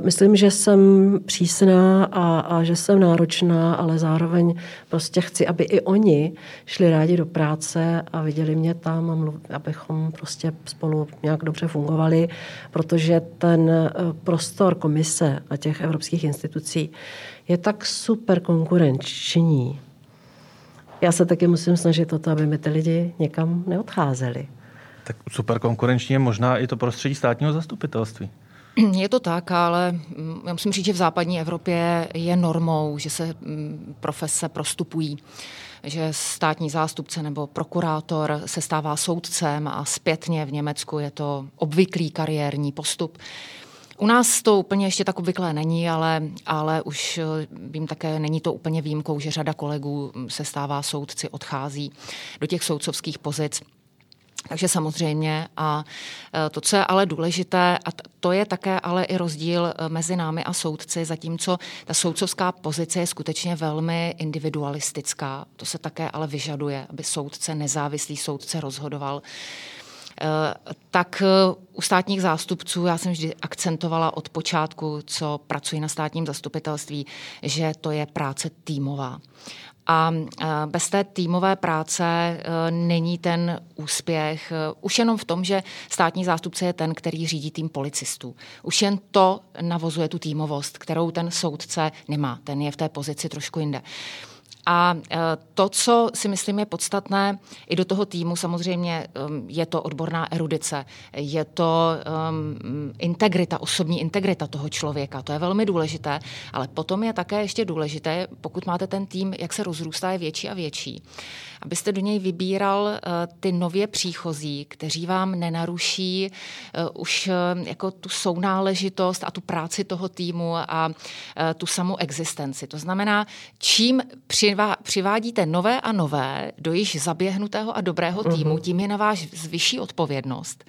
myslím, že jsem přísná a, a že jsem náročná, ale zároveň prostě chci, aby i oni šli rádi do práce a viděli mě tam, a mluv, abychom prostě spolu nějak dobře fungovali, protože ten e, prostor komise a těch evropských institucí je tak super konkurenční. Já se taky musím snažit o to, aby mi ty lidi někam neodcházeli. Tak super konkurenční je možná i to prostředí státního zastupitelství. Je to tak, ale mm, já musím říct, že v západní Evropě je normou, že se mm, profese prostupují že státní zástupce nebo prokurátor se stává soudcem a zpětně v Německu je to obvyklý kariérní postup. U nás to úplně ještě tak obvyklé není, ale, ale už eh, vím také, není to úplně výjimkou, že řada kolegů mm, se stává soudci, odchází do těch soudcovských pozic. Takže samozřejmě a e, to, co je ale důležité, a to je také ale i rozdíl e, mezi námi a soudci, zatímco ta soudcovská pozice je skutečně velmi individualistická. To se také ale vyžaduje, aby soudce, nezávislý soudce rozhodoval e, tak u státních zástupců já jsem vždy akcentovala od počátku, co pracuji na státním zastupitelství, že to je práce týmová. A bez té týmové práce e, není ten úspěch e, už jenom v tom, že státní zástupce je ten, který řídí tým policistů. Už jen to navozuje tu týmovost, kterou ten soudce nemá. Ten je v té pozici trošku jinde. A e, to, co si myslím je podstatné i do toho týmu, samozřejmě um, je to odborná erudice, je to um, integrita, osobní integrita toho člověka, to je velmi důležité, ale potom je také ještě důležité, pokud máte ten tým, jak se rozrůstá, je větší a větší, abyste do něj vybíral uh, ty nově příchozí, kteří vám nenaruší uh, už uh, jako tu sounáležitost a tu práci toho týmu a tu samou existenci. To znamená, čím při přivádíte nové a nové do již zaběhnutého a dobrého týmu, tím je na váš vyšší odpovědnost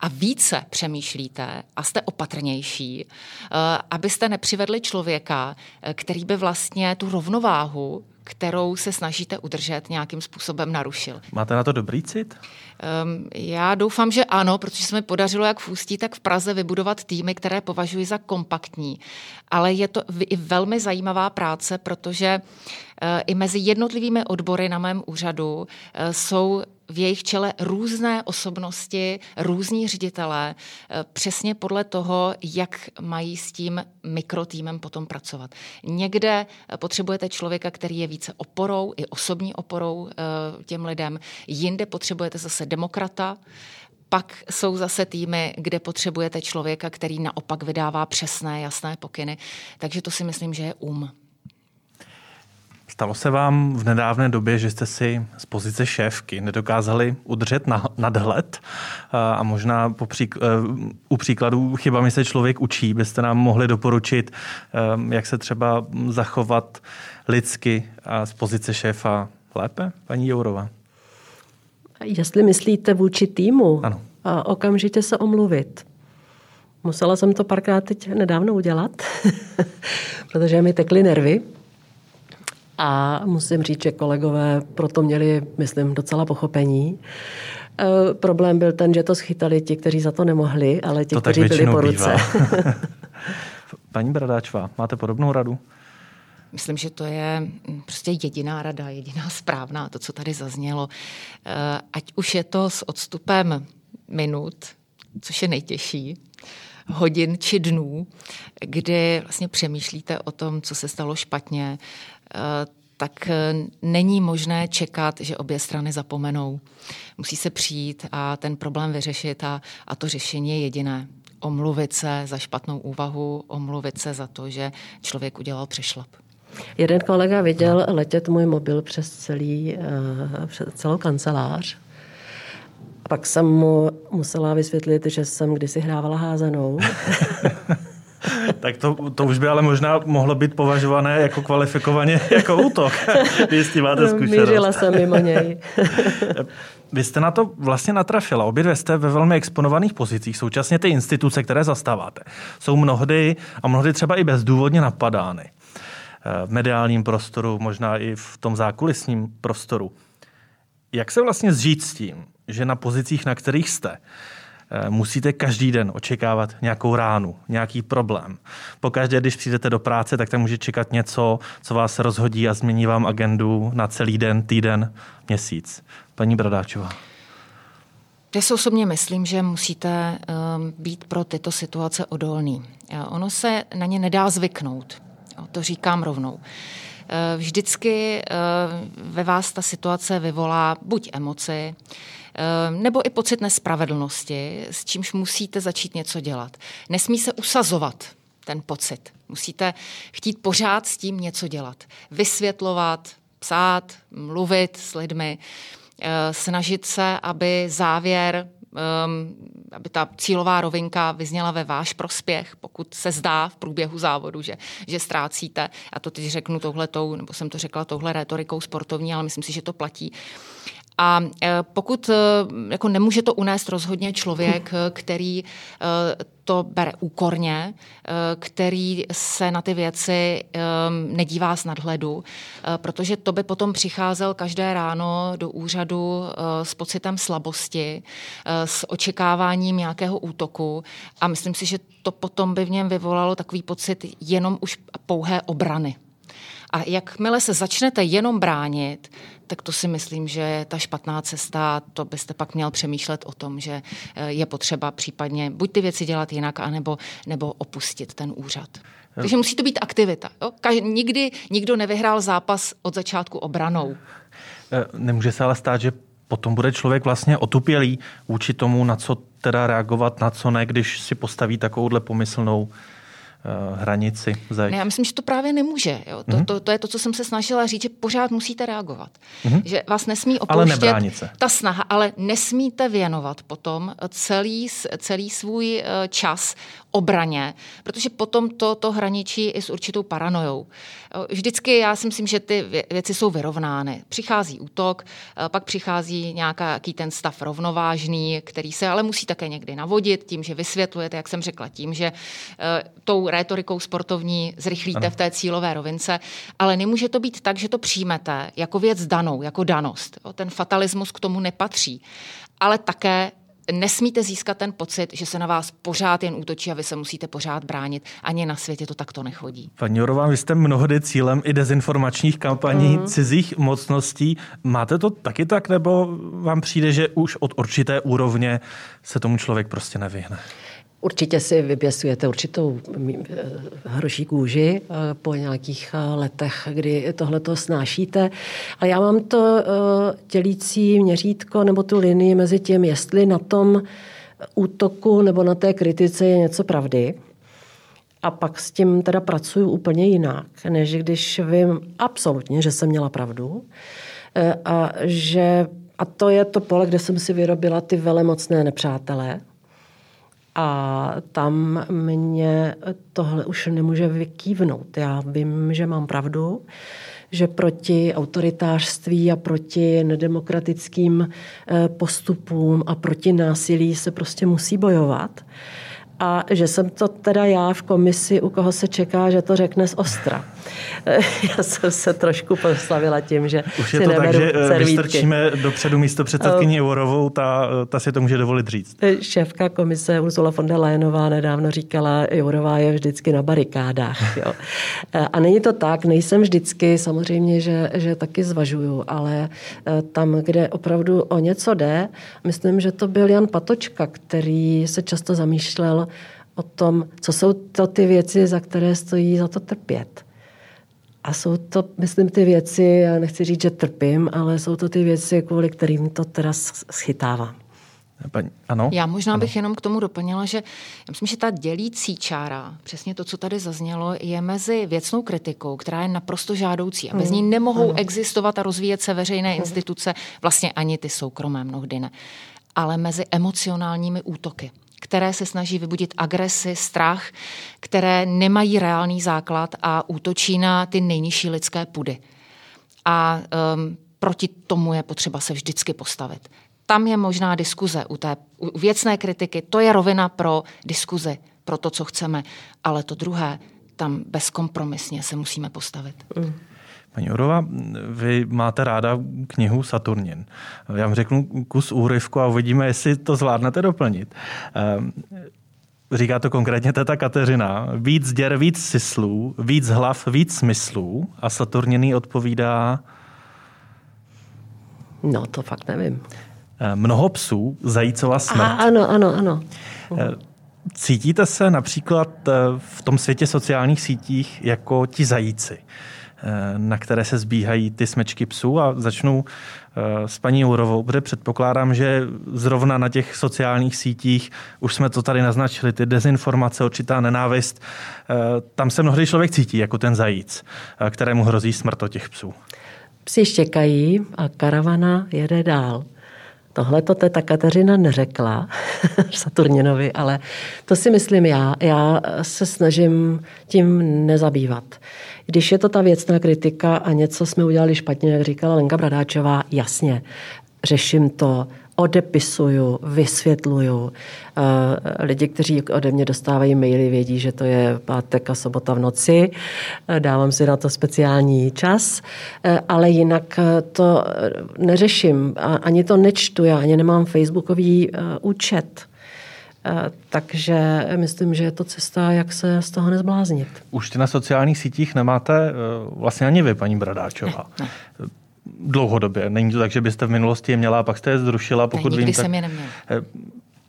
a více přemýšlíte a jste opatrnější, eh, abyste nepřivedli člověka, eh, který by vlastně tu rovnováhu kterou se snažíte udržet, nějakým způsobem narušil. Máte na to dobrý cit? Um, já doufám, že ano, protože se mi podařilo jak v Ústí, tak v Praze vybudovat týmy, které považuji za kompaktní. Ale je to i velmi zajímavá práce, protože uh, i mezi jednotlivými odbory na mém úřadu uh, jsou v jejich čele různé osobnosti, různí ředitelé, eh, přesně podle toho, jak mají s tím mikrotýmem potom pracovat. Někde eh, potřebujete člověka, který je více oporou, i osobní oporou eh, těm lidem, jinde potřebujete zase demokrata, pak jsou zase týmy, kde potřebujete člověka, který naopak vydává přesné, jasné pokyny. Takže to si myslím, že je um. Stalo se vám v nedávné době, že jste si z pozice šéfky nedokázali udržet na, nadhled a možná po přík, e, u příkladů chybami se člověk učí. Byste nám mohli doporučit, e, jak se třeba zachovat lidsky a z pozice šéfa lépe, paní Jourova? Jestli myslíte vůči týmu, ano. A okamžitě se omluvit. Musela jsem to párkrát teď nedávno udělat, protože mi tekly nervy. A musím říct, že kolegové proto měli, myslím, docela pochopení. E, problém byl ten, že to schytali ti, kteří za to nemohli, ale ti, to kteří byli po ruce. Paní Bradáčová, máte podobnou radu? Myslím, že to je prostě jediná rada, jediná správná, to, co tady zaznělo. E, ať už je to s odstupem minut, což je nejtěžší, hodin či dnů, kdy vlastně přemýšlíte o tom, co se stalo špatně, tak eh, není možné čekat, že obě strany zapomenou. Musí se přijít a ten problém vyřešit a, a to řešení je jediné. Omluvit se za špatnou úvahu, omluvit se za to, že člověk udělal přešlap. Jeden kolega viděl letět můj mobil přes celý, uh, přes celou kancelář a pak jsem mu musela vysvětlit, že jsem kdysi hrávala házenou. tak to, to už by ale možná mohlo být považované jako kvalifikovaně jako útok, jestli máte no, zkušenost. Mířila jsem mimo něj. Vy jste na to vlastně natrafila. Obě dvě jste ve velmi exponovaných pozicích. Současně ty instituce, které zastáváte, jsou mnohdy a mnohdy třeba i bezdůvodně napadány. Eh, v mediálním prostoru, možná i v tom zákulisním prostoru. Jak se vlastně zžít s tím, že na pozicích, na kterých jste, musíte každý den očekávat nějakou ránu, nějaký problém. Pokaždé, když přijdete do práce, tak tam může čekat něco, co vás rozhodí a změní vám agendu na celý den, týden, měsíc. Paní Bradáčová. Já si osobně myslím, že musíte um, být pro tyto situace odolný. Ono se na ně nedá zvyknout. To říkám rovnou. Eh, vždycky eh, ve vás ta situace vyvolá buď emoci, eh, nebo i pocit nespravedlnosti, s čímž musíte začít něco dělat. Nesmí se usazovat ten pocit. Musíte chtít pořád s tím něco dělat. Vysvětlovat, psát, mluvit s lidmi, snažit se, aby závěr um, aby ta cílová rovinka vyzněla ve váš prospěch, pokud se zdá v průběhu závodu, že, že ztrácíte. A to teď řeknu touhletou, nebo jsem to řekla touhle retorikou sportovní, ale myslím si, že to platí. A e, pokud e, jako nemůže to unést rozhodně člověk, e, který to bere úkorně, který se na ty věci nedívá z nadhledu, protože to by potom přicházel každé ráno do úřadu s pocitem slabosti, s očekáváním nějakého útoku a myslím si, že to potom by v něm vyvolalo takový pocit jenom už pouhé obrany. A jakmile se začnete jenom bránit, tak to si myslím, že je ta špatná cesta. To byste pak měl přemýšlet o tom, že eh, je potřeba případně buď ty věci dělat jinak, anebo, nebo opustit ten úřad. Takže musí to být aktivita. Jo? Kaž, nikdy nikdo nevyhrál zápas od začátku obranou. Nemůže se ale stát, že potom bude člověk vlastně otupělý vůči tomu, na co teda reagovat, na co ne, když si postaví takovouhle pomyslnou Eh, hranici zeď? Ne, já myslím, že to právě nemůže. Jo. To, mm-hmm. to, to je to, co jsem se snažila říct, že pořád musíte reagovat. Mm-hmm. Že vás nesmí opouštět ale ta snaha, ale nesmíte věnovat potom celý, celý svůj eh, čas obraně, protože potom to, to hraničí i s určitou paranojou. Vždycky já si myslím, že ty věci jsou vyrovnány. Přichází útok, pak přichází nějaký ten stav rovnovážný, který se ale musí také někdy navodit tím, že vysvětlujete, jak jsem řekla, tím, že tou rétorikou sportovní zrychlíte ano. v té cílové rovince, ale nemůže to být tak, že to přijmete jako věc danou, jako danost. Ten fatalismus k tomu nepatří. Ale také nesmíte získat ten pocit, že se na vás pořád jen útočí a vy se musíte pořád bránit. Ani na světě to takto nechodí. Paní Jorová, vy jste mnohdy cílem i dezinformačních kampaní mm. cizích mocností. Máte to taky tak, nebo vám přijde, že už od určité úrovně se tomu člověk prostě nevyhne? Určitě si vyběsujete určitou eh, hroší kůži eh, po nějakých eh, letech, kdy tohle to snášíte. A já mám to dělící měřítko nebo tu linii mezi tím, jestli na tom útoku nebo na té kritice je něco pravdy. A pak s tím teda pracuju úplně jinak, než když vím absolutně, že jsem měla pravdu. A, že, a to je to pole, kde jsem si vyrobila ty velemocné nepřátelé, a tam mě tohle už nemůže vykývnout. Já vím, že mám pravdu, že proti autoritářství a proti nedemokratickým eh, postupům a proti násilí se prostě musí bojovat a že jsem to teda já v komisi, u koho se čeká, že to řekne z ostra. Já jsem se trošku postavila tím, že Už je to tak, že eh, servítky. vystrčíme dopředu místo předsedkyni Jourovou, ta, ta si to může dovolit říct. Šéfka komise Ursula von der Leyenová nedávno říkala, Jourová je vždycky na barikádách. Jo. Eh, a není to tak, nejsem vždycky, samozřejmě, že, že taky zvažuju, ale eh, tam, kde opravdu o něco jde, myslím, že to byl Jan Patočka, který se často zamýšlel o tom, co jsou to ty věci, za které stojí za to trpět. A jsou to, myslím, ty věci, já nechci říct, že trpím, ale jsou to ty věci, kvůli kterým to teda schytávám. Ano? Já možná ano. bych jenom k tomu doplnila, že já myslím, že ta dělící čára, přesně to, co tady zaznělo, je mezi věcnou kritikou, která je naprosto žádoucí a bez ní nemohou ano. existovat a rozvíjet se veřejné instituce, vlastně ani ty soukromé mnohdy ne, ale mezi emocionálními útoky které se snaží vybudit agresi, strach, které nemají reálný základ a útočí na ty nejnižší lidské pudy. A um, proti tomu je potřeba se vždycky postavit. Tam je možná diskuze u té u věcné kritiky, to je rovina pro diskuzi, pro to, co chceme, ale to druhé, tam bezkompromisně se musíme postavit. Mm. Paní Orova, vy máte ráda knihu Saturnin. Já vám řeknu kus úryvku a uvidíme, jestli to zvládnete doplnit. Ehm, říká to konkrétně teta Kateřina. Víc děr, víc syslů, víc hlav, víc smyslů. A Saturniny odpovídá... No, to fakt nevím. Ehm, mnoho psů, zajícova smrt. A, ano, ano, ano. Ehm, cítíte se například v tom světě sociálních sítích jako ti zajíci? Eh, na které se zbíhají ty smečky psů a začnu eh, s paní Jourovou, protože předpokládám, že zrovna na těch sociálních sítích, už jsme to tady naznačili, ty dezinformace, určitá nenávist, eh, tam se mnohdy člověk cítí jako ten zajíc, kterému hrozí smrt od těch psů. Psi štěkají a karavana jede dál. Tohle to teta Kateřina neřekla Saturninovi, ale to si myslím já. Já se snažím tím nezabývat. Když je to ta věcná kritika a něco jsme udělali špatně, jak říkala Lenka Bradáčová, jasně, řeším to, odepisuju, vysvětluju. Eh, lidi, kteří ode mě dostávají maily, vědí, že to je pátek a sobota v noci. Eh, dávám si na to speciální čas, eh, ale jinak to neřeším. Ani to nečtu, já ani nemám facebookový účet. Takže myslím, že je to cesta, jak se z toho nezbláznit. Už na sociálních sítích nemáte vlastně ani vy, paní Bradáčová. Ne, ne dlouhodobě. Není to tak, že byste v minulosti je měla a pak jste je zrušila, pokud ne, vím. Tak... jsem je neměla. Eh,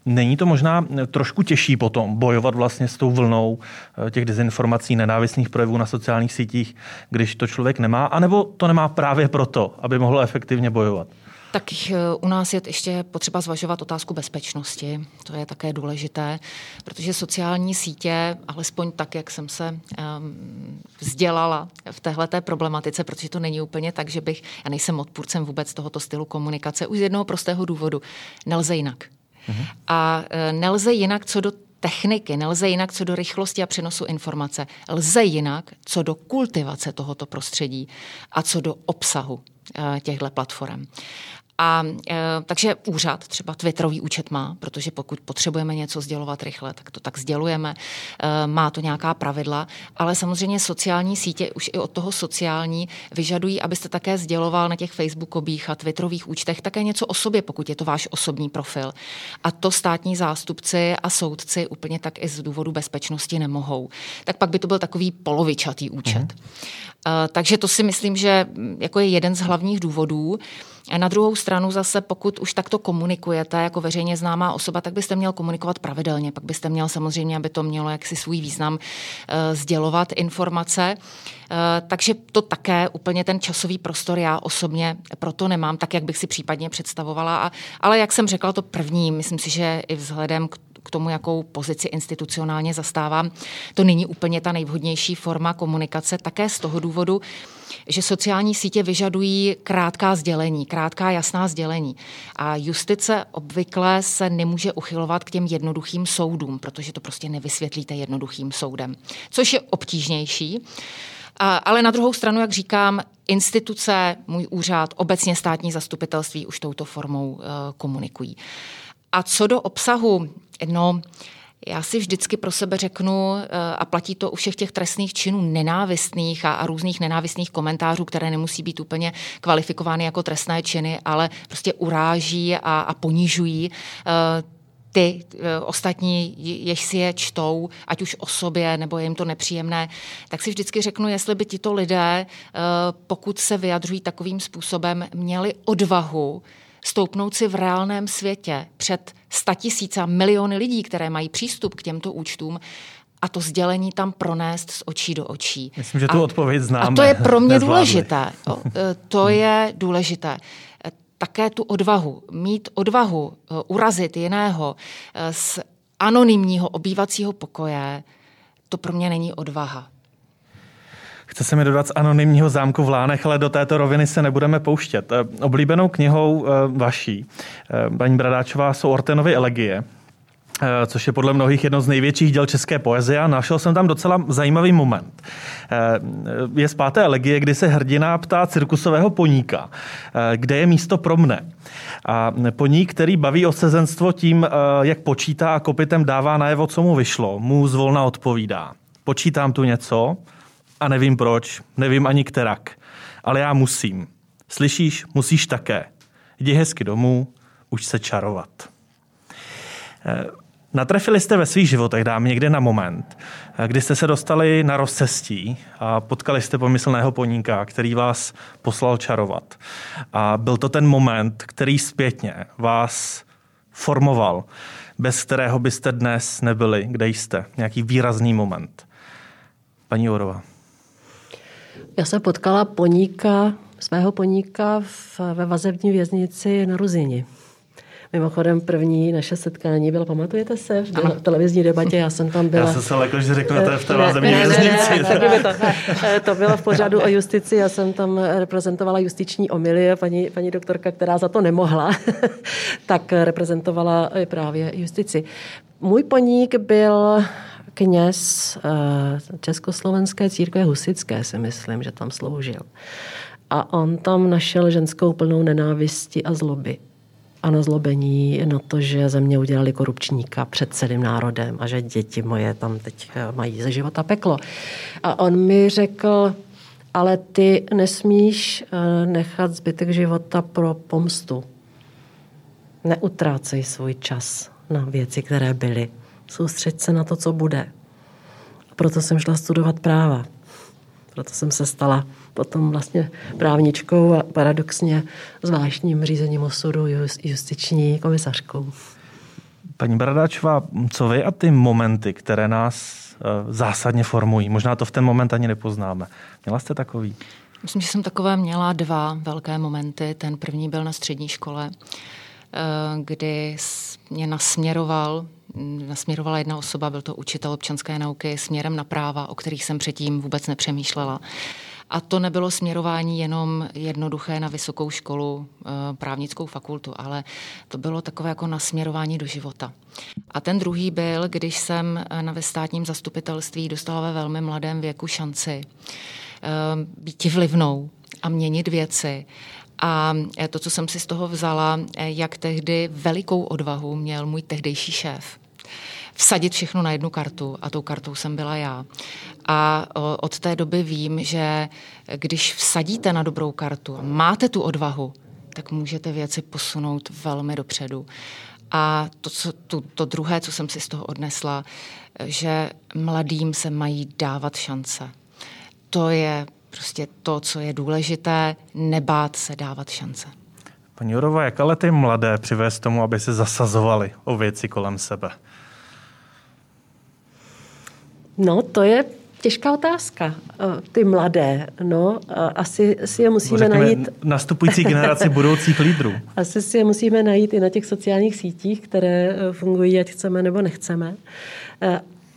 Není to možná trošku těžší potom bojovat vlastně s tou vlnou eh, těch dezinformací, nenávistných projevů na sociálních sítích, když to člověk nemá, anebo to nemá právě proto, aby mohlo efektivně bojovat? Tak eh, u nás je ještě potřeba zvažovat otázku bezpečnosti. To je také důležité, protože sociální sítě, alespoň tak, jak jsem se um, vzdělala v téhleté problematice, protože to není úplně tak, že bych, já nejsem odpůrcem vůbec tohoto stylu komunikace, už z jednoho prostého důvodu. Nelze jinak. Mhm. A e, nelze jinak co do techniky, nelze jinak co do rychlosti a přenosu informace. Lze jinak co do kultivace tohoto prostředí a co do obsahu e, těchto platform. A e, takže úřad třeba Twitterový účet má, protože pokud potřebujeme něco sdělovat rychle, tak to tak sdělujeme. E, má to nějaká pravidla, ale samozřejmě sociální sítě už i od toho sociální vyžadují, abyste také sděloval na těch Facebookových a Twitterových účtech také něco o sobě, pokud je to váš osobní profil. A to státní zástupci a soudci úplně tak i z důvodu bezpečnosti nemohou. Tak pak by to byl takový polovičatý účet. Mhm. E, takže to si myslím, že jako je jeden z hlavních důvodů. Na druhou stranu zase, pokud už takto komunikujete jako veřejně známá osoba, tak byste měl komunikovat pravidelně. Pak byste měl samozřejmě, aby to mělo jaksi svůj význam, eh, sdělovat informace. Eh, takže to také úplně ten časový prostor já osobně proto nemám, tak jak bych si případně představovala. ale jak jsem řekla, to první, myslím si, že i vzhledem k k tomu, jakou pozici institucionálně zastávám, to není úplně ta nejvhodnější forma komunikace, také z toho důvodu, že sociální sítě vyžadují krátká sdělení, krátká jasná sdělení. A justice obvykle se nemůže uchylovat k těm jednoduchým soudům, protože to prostě nevysvětlíte jednoduchým soudem, což je obtížnější. Ale na druhou stranu, jak říkám, instituce, můj úřad, obecně státní zastupitelství už touto formou uh, komunikují. A co do obsahu, no, já si vždycky pro sebe řeknu, eh, a platí to u všech těch trestných činů nenávistných a, a různých nenávistných komentářů, které nemusí být úplně kvalifikovány jako trestné činy, ale prostě uráží a, a ponižují. Eh, ty eh, ostatní, jež si je čtou, ať už o sobě, nebo je jim to nepříjemné, tak si vždycky řeknu, jestli by tito lidé, pokud se vyjadřují takovým způsobem, měli odvahu stoupnout si v reálném světě před statisíce a miliony lidí, které mají přístup k těmto účtům, a to sdělení tam pronést z očí do očí. Myslím, že tu a, odpověď známe. A to je pro mě nezvládli. důležité. E, to je důležité. E, také tu odvahu, mít odvahu e, urazit jiného z anonymního obývacího pokoje, to pro mě není odvaha. Chce se mi dodat z anonymního zámku v Lánech, ale do této roviny se nebudeme pouštět. Eh, oblíbenou knihou eh, vaší, eh, paní Bradáčová, jsou Ortenovy elegie což je podle mnohých jedno z největších děl české poezie a našel jsem tam docela zajímavý moment. Je z páté elegie, kdy se hrdina ptá cirkusového poníka, kde je místo pro mne. A poník, který baví o sezenstvo tím, jak počítá a kopitem dává najevo, co mu vyšlo, mu zvolna odpovídá. Počítám tu něco, a nevím proč, nevím ani kterak, ale já musím. Slyšíš, musíš také. Jdi hezky domů, už se čarovat. Eh, natrefili jste ve svých životech, dám někde na moment, eh, kdy jste se dostali na rozcestí a potkali jste pomyslného poníka, který vás poslal čarovat. A byl to ten moment, který zpětně vás formoval, bez kterého byste dnes nebyli, kde jste. Nějaký výrazný moment. Paní Orova. Já jsem potkala poníka, svého poníka v, ve vazební věznici na Ruzini. Mimochodem první naše setkání bylo, pamatujete se, v, v televizní debatě, já jsem tam byla. Já jsem se lekl, že řeknete v té vazební věznici. to, to bylo v pořadu o justici, já jsem tam reprezentovala justiční omilie, paní, paní doktorka, která za to nemohla, tak reprezentovala právě justici. Můj poník byl kněz eh, Československé církve husické, si myslím, že tam sloužil. A on tam našel ženskou plnou nenávisti a zloby a na zlobení na to, že ze mě udělali korupčníka před celým národem a že děti moje tam teď eh, mají ze života peklo. A on mi řekl, ale ty nesmíš eh, nechat zbytek života pro pomstu. Neutrácej svůj čas na věci, které byly soustřeď se na to, co bude. A proto jsem šla studovat práva. Proto jsem se stala potom vlastně právničkou a paradoxně zvláštním řízením osudu justiční komisařkou. Paní Bradačová, co vy a ty momenty, které nás zásadně formují? Možná to v ten moment ani nepoznáme. Měla jste takový? Myslím, že jsem takové měla dva velké momenty. Ten první byl na střední škole, kdy mě nasměroval nasměrovala jedna osoba, byl to učitel občanské nauky, směrem na práva, o kterých jsem předtím vůbec nepřemýšlela. A to nebylo směrování jenom jednoduché na vysokou školu, eh, právnickou fakultu, ale to bylo takové jako nasměrování do života. A ten druhý byl, když jsem eh, na státním zastupitelství dostala ve velmi mladém věku šanci eh, být vlivnou a měnit věci. A to, co jsem si z toho vzala, jak tehdy velikou odvahu měl můj tehdejší šéf, vsadit všechno na jednu kartu a tou kartou jsem byla já. A od té doby vím, že když vsadíte na dobrou kartu a máte tu odvahu, tak můžete věci posunout velmi dopředu. A to, co, to, to druhé, co jsem si z toho odnesla, že mladým se mají dávat šance. To je prostě to, co je důležité, nebát se dávat šance. Paní Jorová, jak ale ty mladé přivést tomu, aby se zasazovali o věci kolem sebe? No, to je těžká otázka. Eh, ty mladé, no, asi si je musíme Řekněme, najít... Nastupující generaci budoucích lídrů. Asi si je musíme najít i na těch sociálních sítích, které eh, fungují, ať chceme nebo nechceme.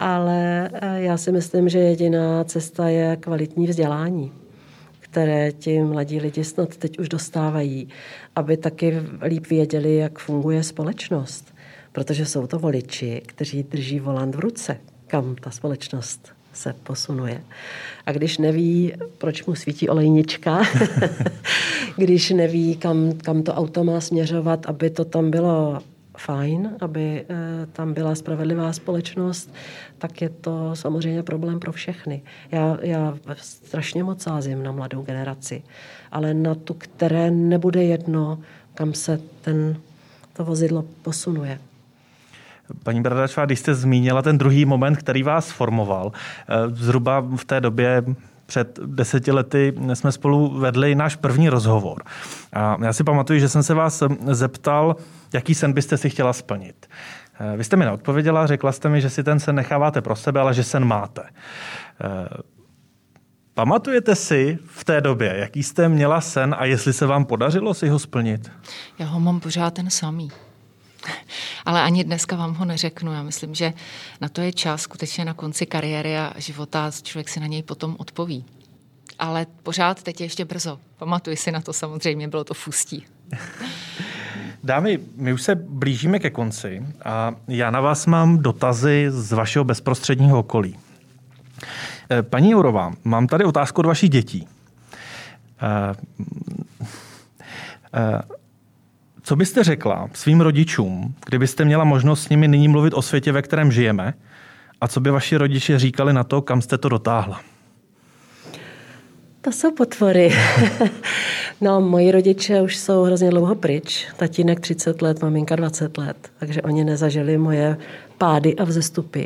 Ale já si myslím, že jediná cesta je kvalitní vzdělání které ti mladí lidi snad teď už dostávají, aby taky líp věděli, jak funguje společnost. Protože jsou to voliči, kteří drží volant v ruce, kam ta společnost se posunuje. A když neví, proč mu svítí olejnička, když neví, kam, kam to auto má směřovat, aby to tam bylo fajn, aby eh, tam byla spravedlivá společnost, tak je to samozřejmě problém pro všechny. Já, já strašně moc sázím na mladou generaci, ale na tu, které nebude jedno, kam se ten, to vozidlo posunuje. Paní Bradačová, když jste zmínila ten druhý moment, který vás formoval, eh, zhruba v té době před deseti lety jsme spolu vedli náš první rozhovor. A já si pamatuju, že jsem se vás zeptal, jaký sen byste si chtěla splnit. Eh, vy jste mi neodpověděla, řekla jste mi, že si ten sen necháváte pro sebe, ale že sen máte. Eh, pamatujete si v té době, jaký jste měla sen a jestli se vám podařilo si ho splnit? Já ho mám pořád ten samý. Ale ani dneska vám ho neřeknu. Já myslím, že na to je čas skutečně na konci kariéry a života. Člověk si na něj potom odpoví. Ale pořád teď je ještě brzo. Pamatuji si na to samozřejmě, bylo to fustí. Dámy, my už se blížíme ke konci a já na vás mám dotazy z vašeho bezprostředního okolí. Eh, paní Jourová, mám tady otázku od vašich dětí. Uh, uh, co byste řekla svým rodičům, kdybyste měla možnost s nimi nyní mluvit o světě, ve kterém žijeme? A co by vaši rodiče říkali na to, kam jste to dotáhla? To jsou potvory. no, moji rodiče už jsou hrozně dlouho pryč. Tatínek 30 let, maminka 20 let. Takže oni nezažili moje pády a vzestupy.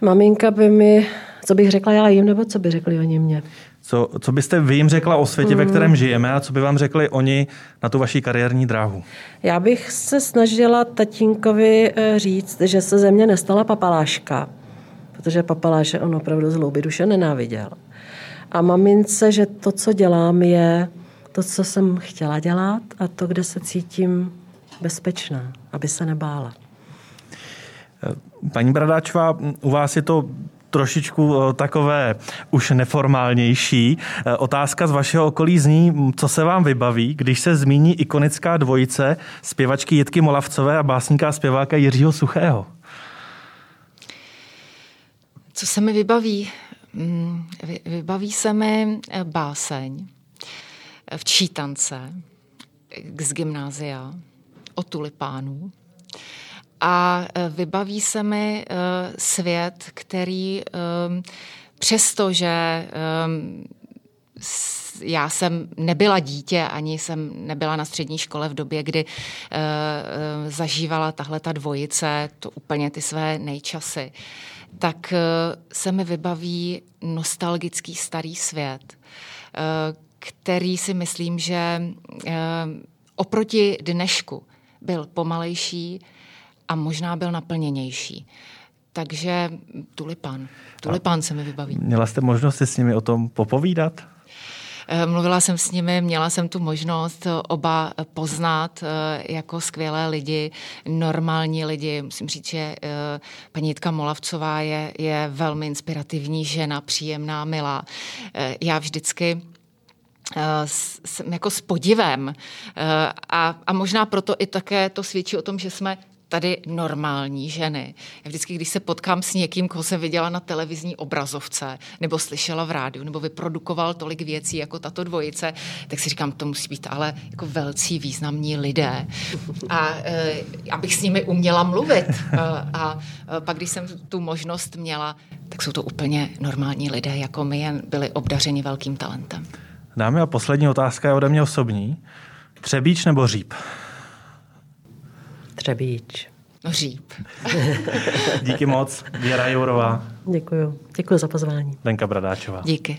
Maminka by mi, co bych řekla já jim, nebo co by řekli oni mě? Co, co byste vy jim řekla o světě, mm. ve kterém žijeme a co by vám řekli oni na tu vaší kariérní dráhu? Já bych se snažila tatínkovi eh, říct, že se ze mě nestala papaláška, protože papaláše on opravdu z duše nenáviděl. A mamince, že to, co dělám, je to, co jsem chtěla dělat a to, kde se cítím bezpečná, aby se nebála. Paní Bradáčová, u vás je to trošičku eh, takové už neformálnější. Eh, otázka z vašeho okolí zní, co se vám vybaví, když se zmíní ikonická dvojice zpěvačky Jitky Molavcové a básníka a zpěváka Jiřího Suchého? Co se mi vybaví? Mm, vybaví se mi eh, báseň v Čítance z gymnázia o tulipánu a e, vybaví se mi e, svět, který e, přestože já jsem nebyla dítě, ani jsem nebyla na střední škole v době, kdy zažívala tahle ta dvojice, to úplně ty své nejčasy, tak se mi vybaví nostalgický starý svět, který si myslím, že oproti dnešku byl pomalejší, a možná byl naplněnější. Takže tulipan. Tulipan se mi vybaví. Měla jste možnost si s nimi o tom popovídat? Eh, mluvila jsem s nimi, měla jsem tu možnost oba poznat eh, jako skvělé lidi, normální lidi. Musím říct, že eh, paní Jitka Molavcová je, je velmi inspirativní žena, příjemná, milá. Já vždycky s, jako s podivem. A, a možná proto i také to svědčí o tom, že jsme tady normální ženy. Já vždycky, když se potkám s někým, koho jsem viděla na televizní obrazovce, nebo slyšela v rádiu, nebo vyprodukoval tolik věcí jako tato dvojice, tak si říkám, to musí být ale jako velcí významní lidé. A e, abych s nimi uměla mluvit. E, a e, pak, když jsem tu možnost měla, tak jsou to úplně normální lidé, jako my, jen byli obdařeni velkým talentem. Dámy a poslední otázka je ode mě osobní. Třebíč nebo říp? Třebíč. No říp. Díky moc, Věra Jourová. Děkuju. Děkuji za pozvání. Denka Bradáčová. Díky.